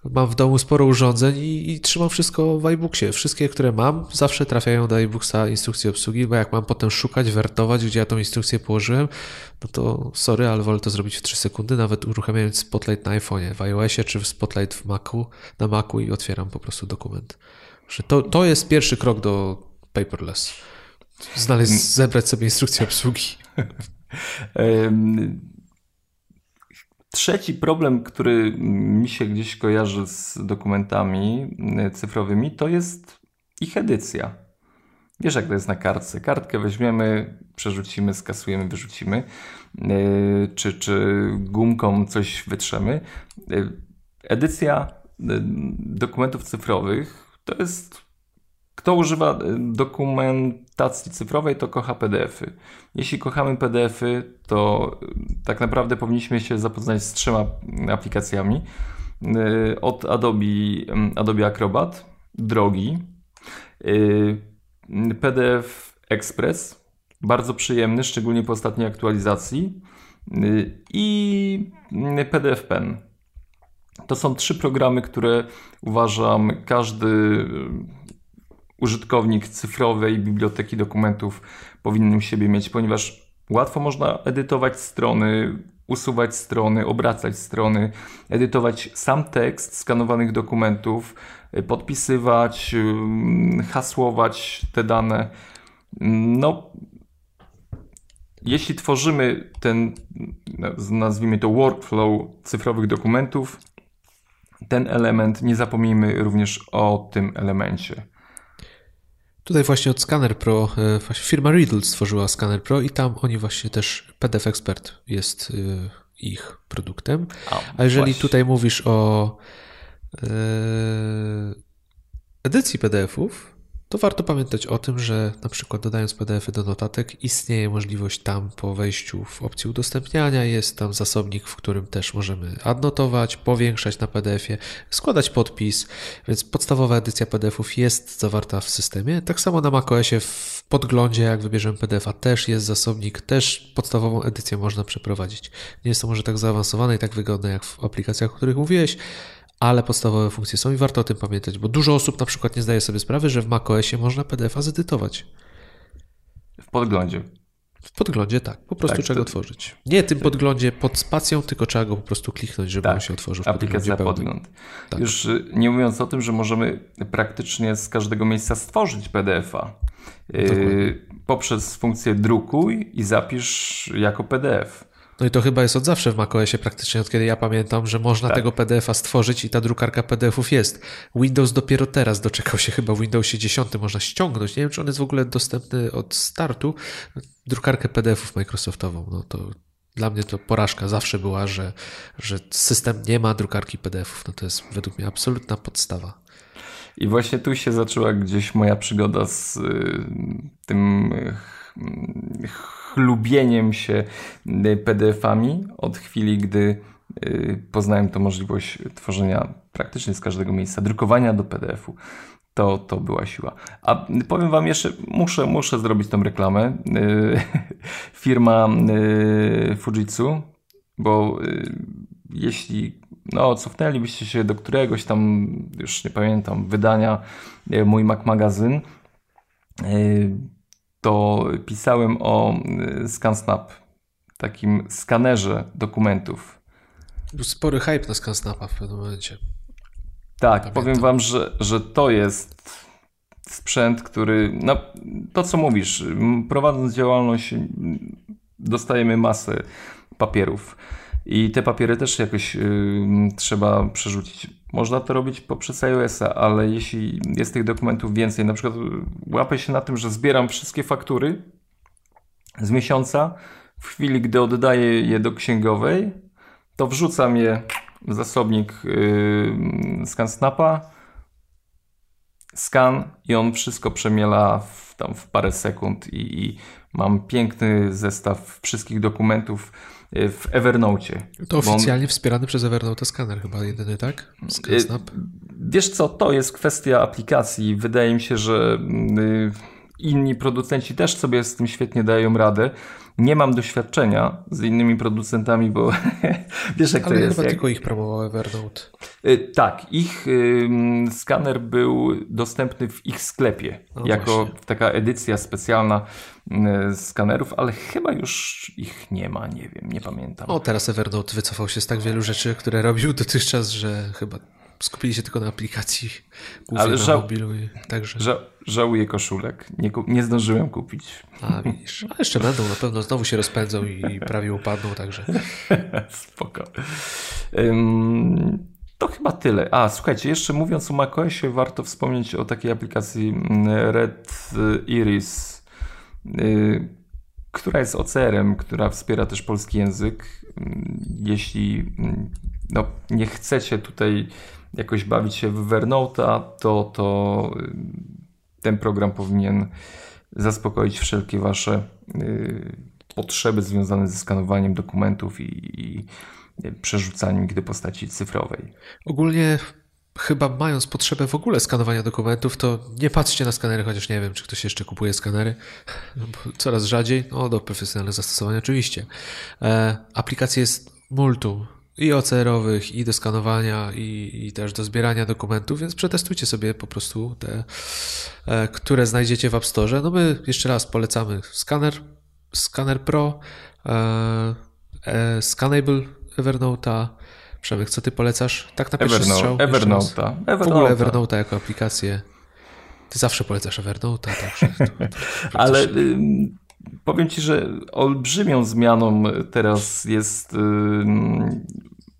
mam w domu sporo urządzeń i, i trzymam wszystko w iBooksie. Wszystkie, które mam, zawsze trafiają do iBooksa instrukcji obsługi, bo jak mam potem szukać, wertować, gdzie ja tą instrukcję położyłem, no to sorry, ale wolę to zrobić w 3 sekundy, nawet uruchamiając Spotlight na iPhone'ie, w iOSie czy w Spotlight w Macu, na Macu i otwieram po prostu dokument. To, to jest pierwszy krok do paperless. Znaleźć, zebrać sobie instrukcję obsługi. Trzeci problem, który mi się gdzieś kojarzy z dokumentami e, cyfrowymi, to jest ich edycja. Wiesz, jak to jest na kartce. Kartkę weźmiemy, przerzucimy, skasujemy, wyrzucimy, e, czy, czy gumką coś wytrzemy. E, edycja dokumentów cyfrowych to jest kto używa e, dokumentacji cyfrowej, to kocha PDF-y. Jeśli kochamy PDF-y, to e, tak naprawdę powinniśmy się zapoznać z trzema aplikacjami. E, od Adobe, Adobe Acrobat, drogi, PDF Express, bardzo przyjemny, szczególnie po ostatniej aktualizacji, i PDF Pen. To są trzy programy, które uważam każdy użytkownik cyfrowej biblioteki dokumentów powinien u siebie mieć, ponieważ łatwo można edytować strony, usuwać strony, obracać strony, edytować sam tekst skanowanych dokumentów, podpisywać, hasłować te dane. No, jeśli tworzymy ten, nazwijmy to workflow cyfrowych dokumentów, ten element, nie zapomnijmy również o tym elemencie. Tutaj właśnie od Scanner Pro, e, firma Riddle stworzyła Scanner Pro i tam oni właśnie też, PDF Expert jest e, ich produktem. A jeżeli właśnie. tutaj mówisz o e, edycji PDF-ów, to warto pamiętać o tym, że na przykład dodając PDF-y do notatek istnieje możliwość tam po wejściu w opcję udostępniania, jest tam zasobnik, w którym też możemy adnotować, powiększać na PDF-ie, składać podpis, więc podstawowa edycja PDF-ów jest zawarta w systemie. Tak samo na macOSie w podglądzie, jak wybierzemy PDF-a, też jest zasobnik, też podstawową edycję można przeprowadzić. Nie jest to może tak zaawansowane i tak wygodne jak w aplikacjach, o których mówiłeś, ale podstawowe funkcje są i warto o tym pamiętać, bo dużo osób na przykład nie zdaje sobie sprawy, że w macOSie można PDF-a zedytować. W podglądzie. W podglądzie tak, po prostu Tak, trzeba go to- otworzyć. Nie tym podglądzie pod spacją, tylko trzeba go po prostu kliknąć, żeby on się otworzył w aplikacja podgląd. Tak. Już y, nie mówiąc o tym, że możemy praktycznie z każdego miejsca stworzyć PDF-a. y, Dokładnie. poprzez funkcję drukuj i zapisz jako PDF. No i to chyba jest od zawsze w macOSie, praktycznie od kiedy ja pamiętam, że można Tak. tego PDF-a stworzyć i ta drukarka PDF-ów jest. Windows dopiero teraz doczekał się chyba w Windowsie 10, można ściągnąć. Nie wiem, czy on jest w ogóle dostępny od startu. Drukarkę PDF-ów Microsoftową, no to dla mnie to porażka zawsze była, że, że system nie ma drukarki PDF-ów. No to jest według mnie absolutna podstawa. I właśnie tu się zaczęła gdzieś moja przygoda z y, tym y, ch- chlubieniem się y, PDF-ami od chwili, gdy y, poznałem tą możliwość tworzenia praktycznie z każdego miejsca, drukowania do PDF-u. To, to była siła. A powiem Wam jeszcze, muszę, muszę zrobić tą reklamę. Y, Firma Fujitsu, bo jeśli no, cofnęlibyście się do któregoś tam, już nie pamiętam, wydania Mój Mac Magazyn, to pisałem o y, ScanSnap, takim skanerze dokumentów. Był spory hype na ScanSnapa w pewnym momencie. Tak, Pamiętam. powiem wam, że, że to jest sprzęt, który, no to co mówisz, prowadząc działalność dostajemy masę papierów i te papiery też jakoś ym, trzeba przerzucić. Można to robić poprzez iOS-a, ale jeśli jest tych dokumentów więcej, na przykład y, łapię się na tym, że zbieram wszystkie faktury z miesiąca, w chwili gdy oddaję je do księgowej, to wrzucam je w zasobnik yy, ScanSnapa, skan i on wszystko przemiela w, tam w parę sekund i, i mam piękny zestaw wszystkich dokumentów w Evernote. To oficjalnie wspierany przez Evernote skaner chyba jedyny, tak? ScanSnap. Wiesz co, to jest kwestia aplikacji. Wydaje mi się, że yy, inni producenci też sobie z tym świetnie dają radę. Nie mam doświadczenia z innymi producentami, bo wiesz jak to Ale jest. chyba jak- tylko ich promował Evernote. Y, Tak, ich ym, skaner był dostępny w ich sklepie No jako właśnie. taka edycja specjalna y, skanerów, ale chyba już ich nie ma, nie wiem, nie pamiętam. O, teraz Evernote wycofał się z tak wielu rzeczy, które robił dotychczas, że chyba skupili się tylko na aplikacji głównie Ale na mobilu. I także. Ża żałuję koszulek, nie, nie zdążyłem kupić. A widzisz, ale jeszcze będą, na pewno znowu się rozpędzą i, i prawie upadną, także. Spoko. Ym, to chyba tyle. A, słuchajcie, jeszcze mówiąc o macOSie, warto wspomnieć o takiej aplikacji mm, Red Iris, y, która jest OCR-em, która wspiera też polski język. Jeśli mm, no, nie chcecie tutaj jakoś bawić się w Evernote'a, to, to y, ten program powinien zaspokoić wszelkie wasze y, potrzeby związane ze skanowaniem dokumentów i, i przerzucaniem ich do postaci cyfrowej. Ogólnie chyba mając potrzebę w ogóle skanowania dokumentów, to nie patrzcie na skanery, chociaż nie wiem, czy ktoś jeszcze kupuje skanery. No Coraz rzadziej, no do profesjonalnych zastosowań oczywiście. E, jest multum i OCR-owych, i do skanowania, i, i też do zbierania dokumentów, więc przetestujcie sobie po prostu te, e, które znajdziecie w App Store. No my jeszcze raz polecamy Scanner, Scanner Pro, e, e, Scanable Evernote'a. Przemek, co ty polecasz? Tak na pierwszy Evernote, strzał? jeszcze raz. Evernote'a. W ogóle Evernote'a. Evernote'a jako aplikację. Ty zawsze polecasz Evernote'a, także... Ale powiem Ci, że olbrzymią zmianą teraz jest ym,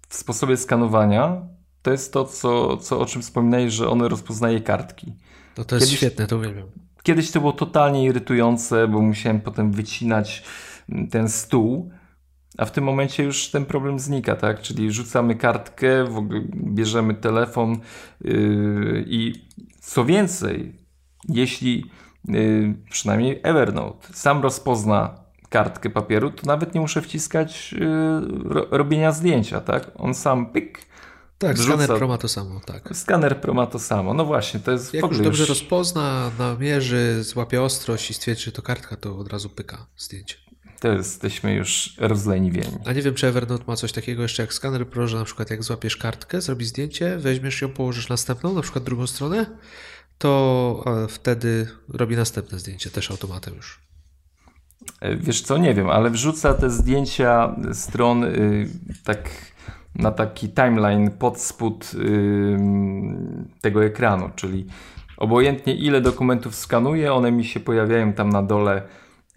w sposobie skanowania. To jest to, co, co, o czym wspominałeś, że one rozpoznaje kartki. No to jest kiedyś- świetne, to uwielbiam. Kiedyś to było totalnie irytujące, bo musiałem potem wycinać mm, ten stół, a w tym momencie już ten problem znika, tak? Czyli rzucamy kartkę, w ogóle bierzemy telefon yy, i co więcej, jeśli przynajmniej Evernote sam rozpozna kartkę papieru, to nawet nie muszę wciskać yy, ro, robienia zdjęcia, tak? On sam pyk. Tak, wrzuca... skaner Pro ma to samo, tak. Skaner Pro ma to samo. No właśnie, to jest Jak w ogóle już dobrze już... rozpozna, namierzy, złapie ostrość i stwierdzi, że to kartka, to od razu pyka zdjęcie. To jesteśmy już rozleniwieni. A nie wiem, czy Evernote ma coś takiego jeszcze jak skaner Pro, że na przykład jak złapiesz kartkę, zrobisz zdjęcie, weźmiesz ją, położysz następną, na przykład drugą stronę, to wtedy robi następne zdjęcie też automatem już. E, wiesz co, nie wiem, ale wrzuca te zdjęcia stron y, tak na taki timeline pod spód y, tego ekranu, czyli obojętnie ile dokumentów skanuję, one mi się pojawiają tam na dole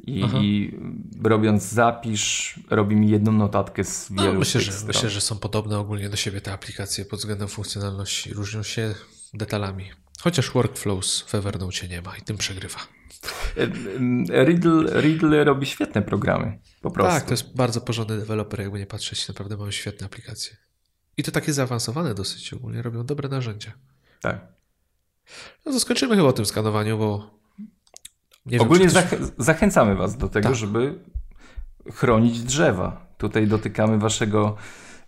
i, i robiąc zapisz, robi mi jedną notatkę z no, wielu no, myślę, że, myślę, że są podobne ogólnie do siebie te aplikacje pod względem funkcjonalności. Różnią się detalami. Chociaż workflows w Evernote nie ma i tym przegrywa. Riddle, Riddle robi świetne programy. Po prostu. Tak, to jest bardzo porządny deweloper, jakby nie patrzeć. Naprawdę mają świetne aplikacje. I to takie zaawansowane dosyć ogólnie. Robią dobre narzędzia. Tak. No to skończymy chyba o tym skanowaniu, bo nie Ogólnie wiem, zachęcamy Was do tego, tak. żeby chronić drzewa. Tutaj dotykamy Waszego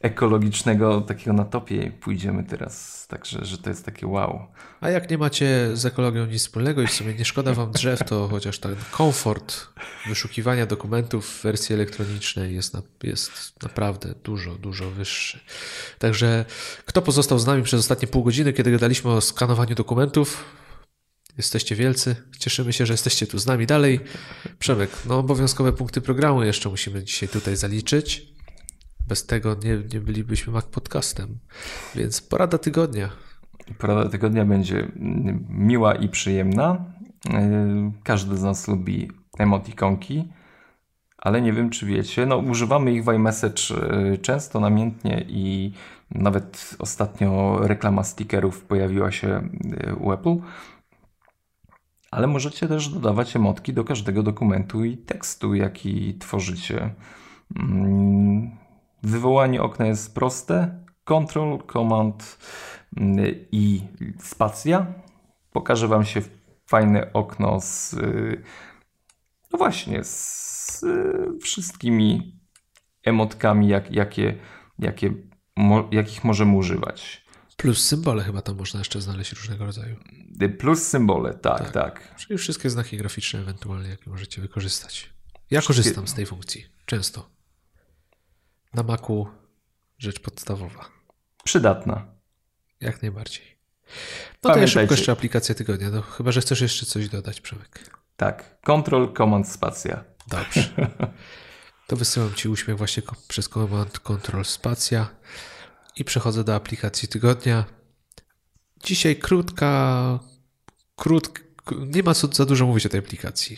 ekologicznego takiego na topie pójdziemy teraz. Także, że to jest takie wow. A jak nie macie z ekologią nic wspólnego i w sumie nie szkoda wam drzew, to chociaż ten komfort wyszukiwania dokumentów w wersji elektronicznej jest, na, jest naprawdę dużo, dużo wyższy. Także kto pozostał z nami przez ostatnie pół godziny, kiedy gadaliśmy o skanowaniu dokumentów, Jesteście wielcy. Cieszymy się, że jesteście tu z nami dalej. Przemek, no obowiązkowe punkty programu jeszcze musimy dzisiaj tutaj zaliczyć. Bez tego nie, nie bylibyśmy Mac Podcastem. Więc porada tygodnia. Porada tygodnia będzie miła i przyjemna. Każdy z nas lubi emotikonki, ale nie wiem, czy wiecie, no używamy ich w iMessage e, często, namiętnie i nawet ostatnio reklama stickerów pojawiła się e, u Apple ale możecie też dodawać emotki do każdego dokumentu i tekstu, jaki tworzycie. Wywołanie okna jest proste. Control, Command mm, i spacja. Pokażę Wam się fajne okno z, no właśnie, z wszystkimi emotkami, jak, jakie, jakie, jakich możemy używać. Plus symbole chyba tam można jeszcze znaleźć różnego rodzaju. Plus symbole, tak, tak. tak. Czyli wszystkie znaki graficzne ewentualnie, jakie możecie wykorzystać. Ja wszystkie... korzystam z tej funkcji. Często. Na Macu rzecz podstawowa. Przydatna. Jak najbardziej. No to ja szybko jeszcze aplikacja tygodnia. No, chyba, że chcesz jeszcze coś dodać, Przemek. Tak. Control, Command, Spacja. Dobrze. To wysyłam Ci uśmiech właśnie przez Command, Control, Spacja. I przechodzę do aplikacji tygodnia. Dzisiaj krótka, krót, nie ma co za dużo mówić o tej aplikacji.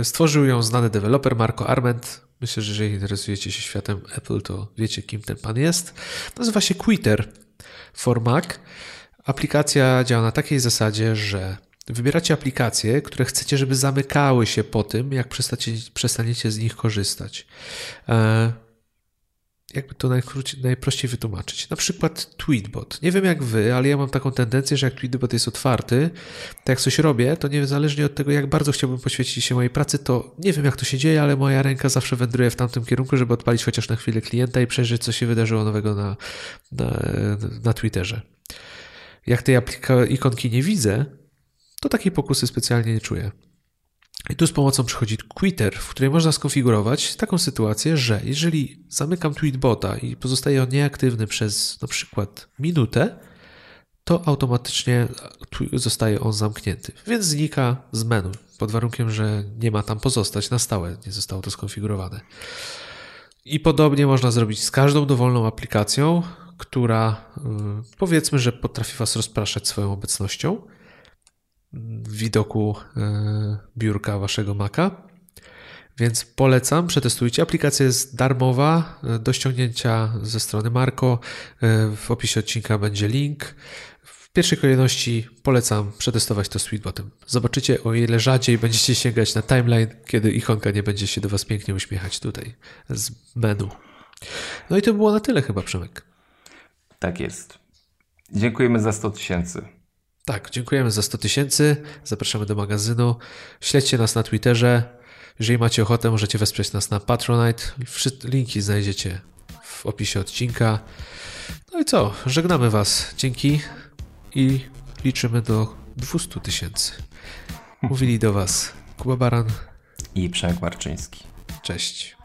E, stworzył ją znany deweloper Marco Arment. Myślę, że jeżeli interesujecie się światem Apple, to wiecie, kim ten pan jest. Nazywa się Quitter for Mac. Aplikacja działa na takiej zasadzie, że wybieracie aplikacje, które chcecie, żeby zamykały się po tym, jak przestaniecie z nich korzystać. E, jakby to najprościej wytłumaczyć. Na przykład Tweetbot. Nie wiem jak wy, ale ja mam taką tendencję, że jak Tweetbot jest otwarty, to jak coś robię, to niezależnie od tego, jak bardzo chciałbym poświęcić się mojej pracy, to nie wiem jak to się dzieje, ale moja ręka zawsze wędruje w tamtym kierunku, żeby odpalić chociaż na chwilę klienta i przejrzeć, co się wydarzyło nowego na, na, na Twitterze. Jak tej ikonki nie widzę, to takiej pokusy specjalnie nie czuję. I tu z pomocą przychodzi Quitter, w której można skonfigurować taką sytuację, że jeżeli zamykam tweetbota i pozostaje on nieaktywny przez na przykład minutę, to automatycznie zostaje on zamknięty, więc znika z menu, pod warunkiem, że nie ma tam pozostać na stałe, nie zostało to skonfigurowane. I podobnie można zrobić z każdą dowolną aplikacją, która y, powiedzmy, że potrafi Was rozpraszać swoją obecnością widoku e, biurka waszego Maca. Więc polecam, przetestujcie. Aplikacja jest darmowa e, do ściągnięcia ze strony Marco. E, w opisie odcinka będzie link. W pierwszej kolejności polecam przetestować to z Tweetbotem. Zobaczycie, o ile rzadziej będziecie sięgać na timeline, kiedy ikonka nie będzie się do Was pięknie uśmiechać tutaj z menu. No i to było na tyle chyba, Przemek. Tak jest. Dziękujemy za 100 tysięcy. Tak, dziękujemy za 100 tysięcy. Zapraszamy do magazynu. Śledźcie nas na Twitterze. Jeżeli macie ochotę, możecie wesprzeć nas na Patronite. Linki znajdziecie w opisie odcinka. No i co? Żegnamy Was. Dzięki i liczymy do 200 tysięcy. Mówili do Was Kuba Baran i Przemek Marczyński. Cześć.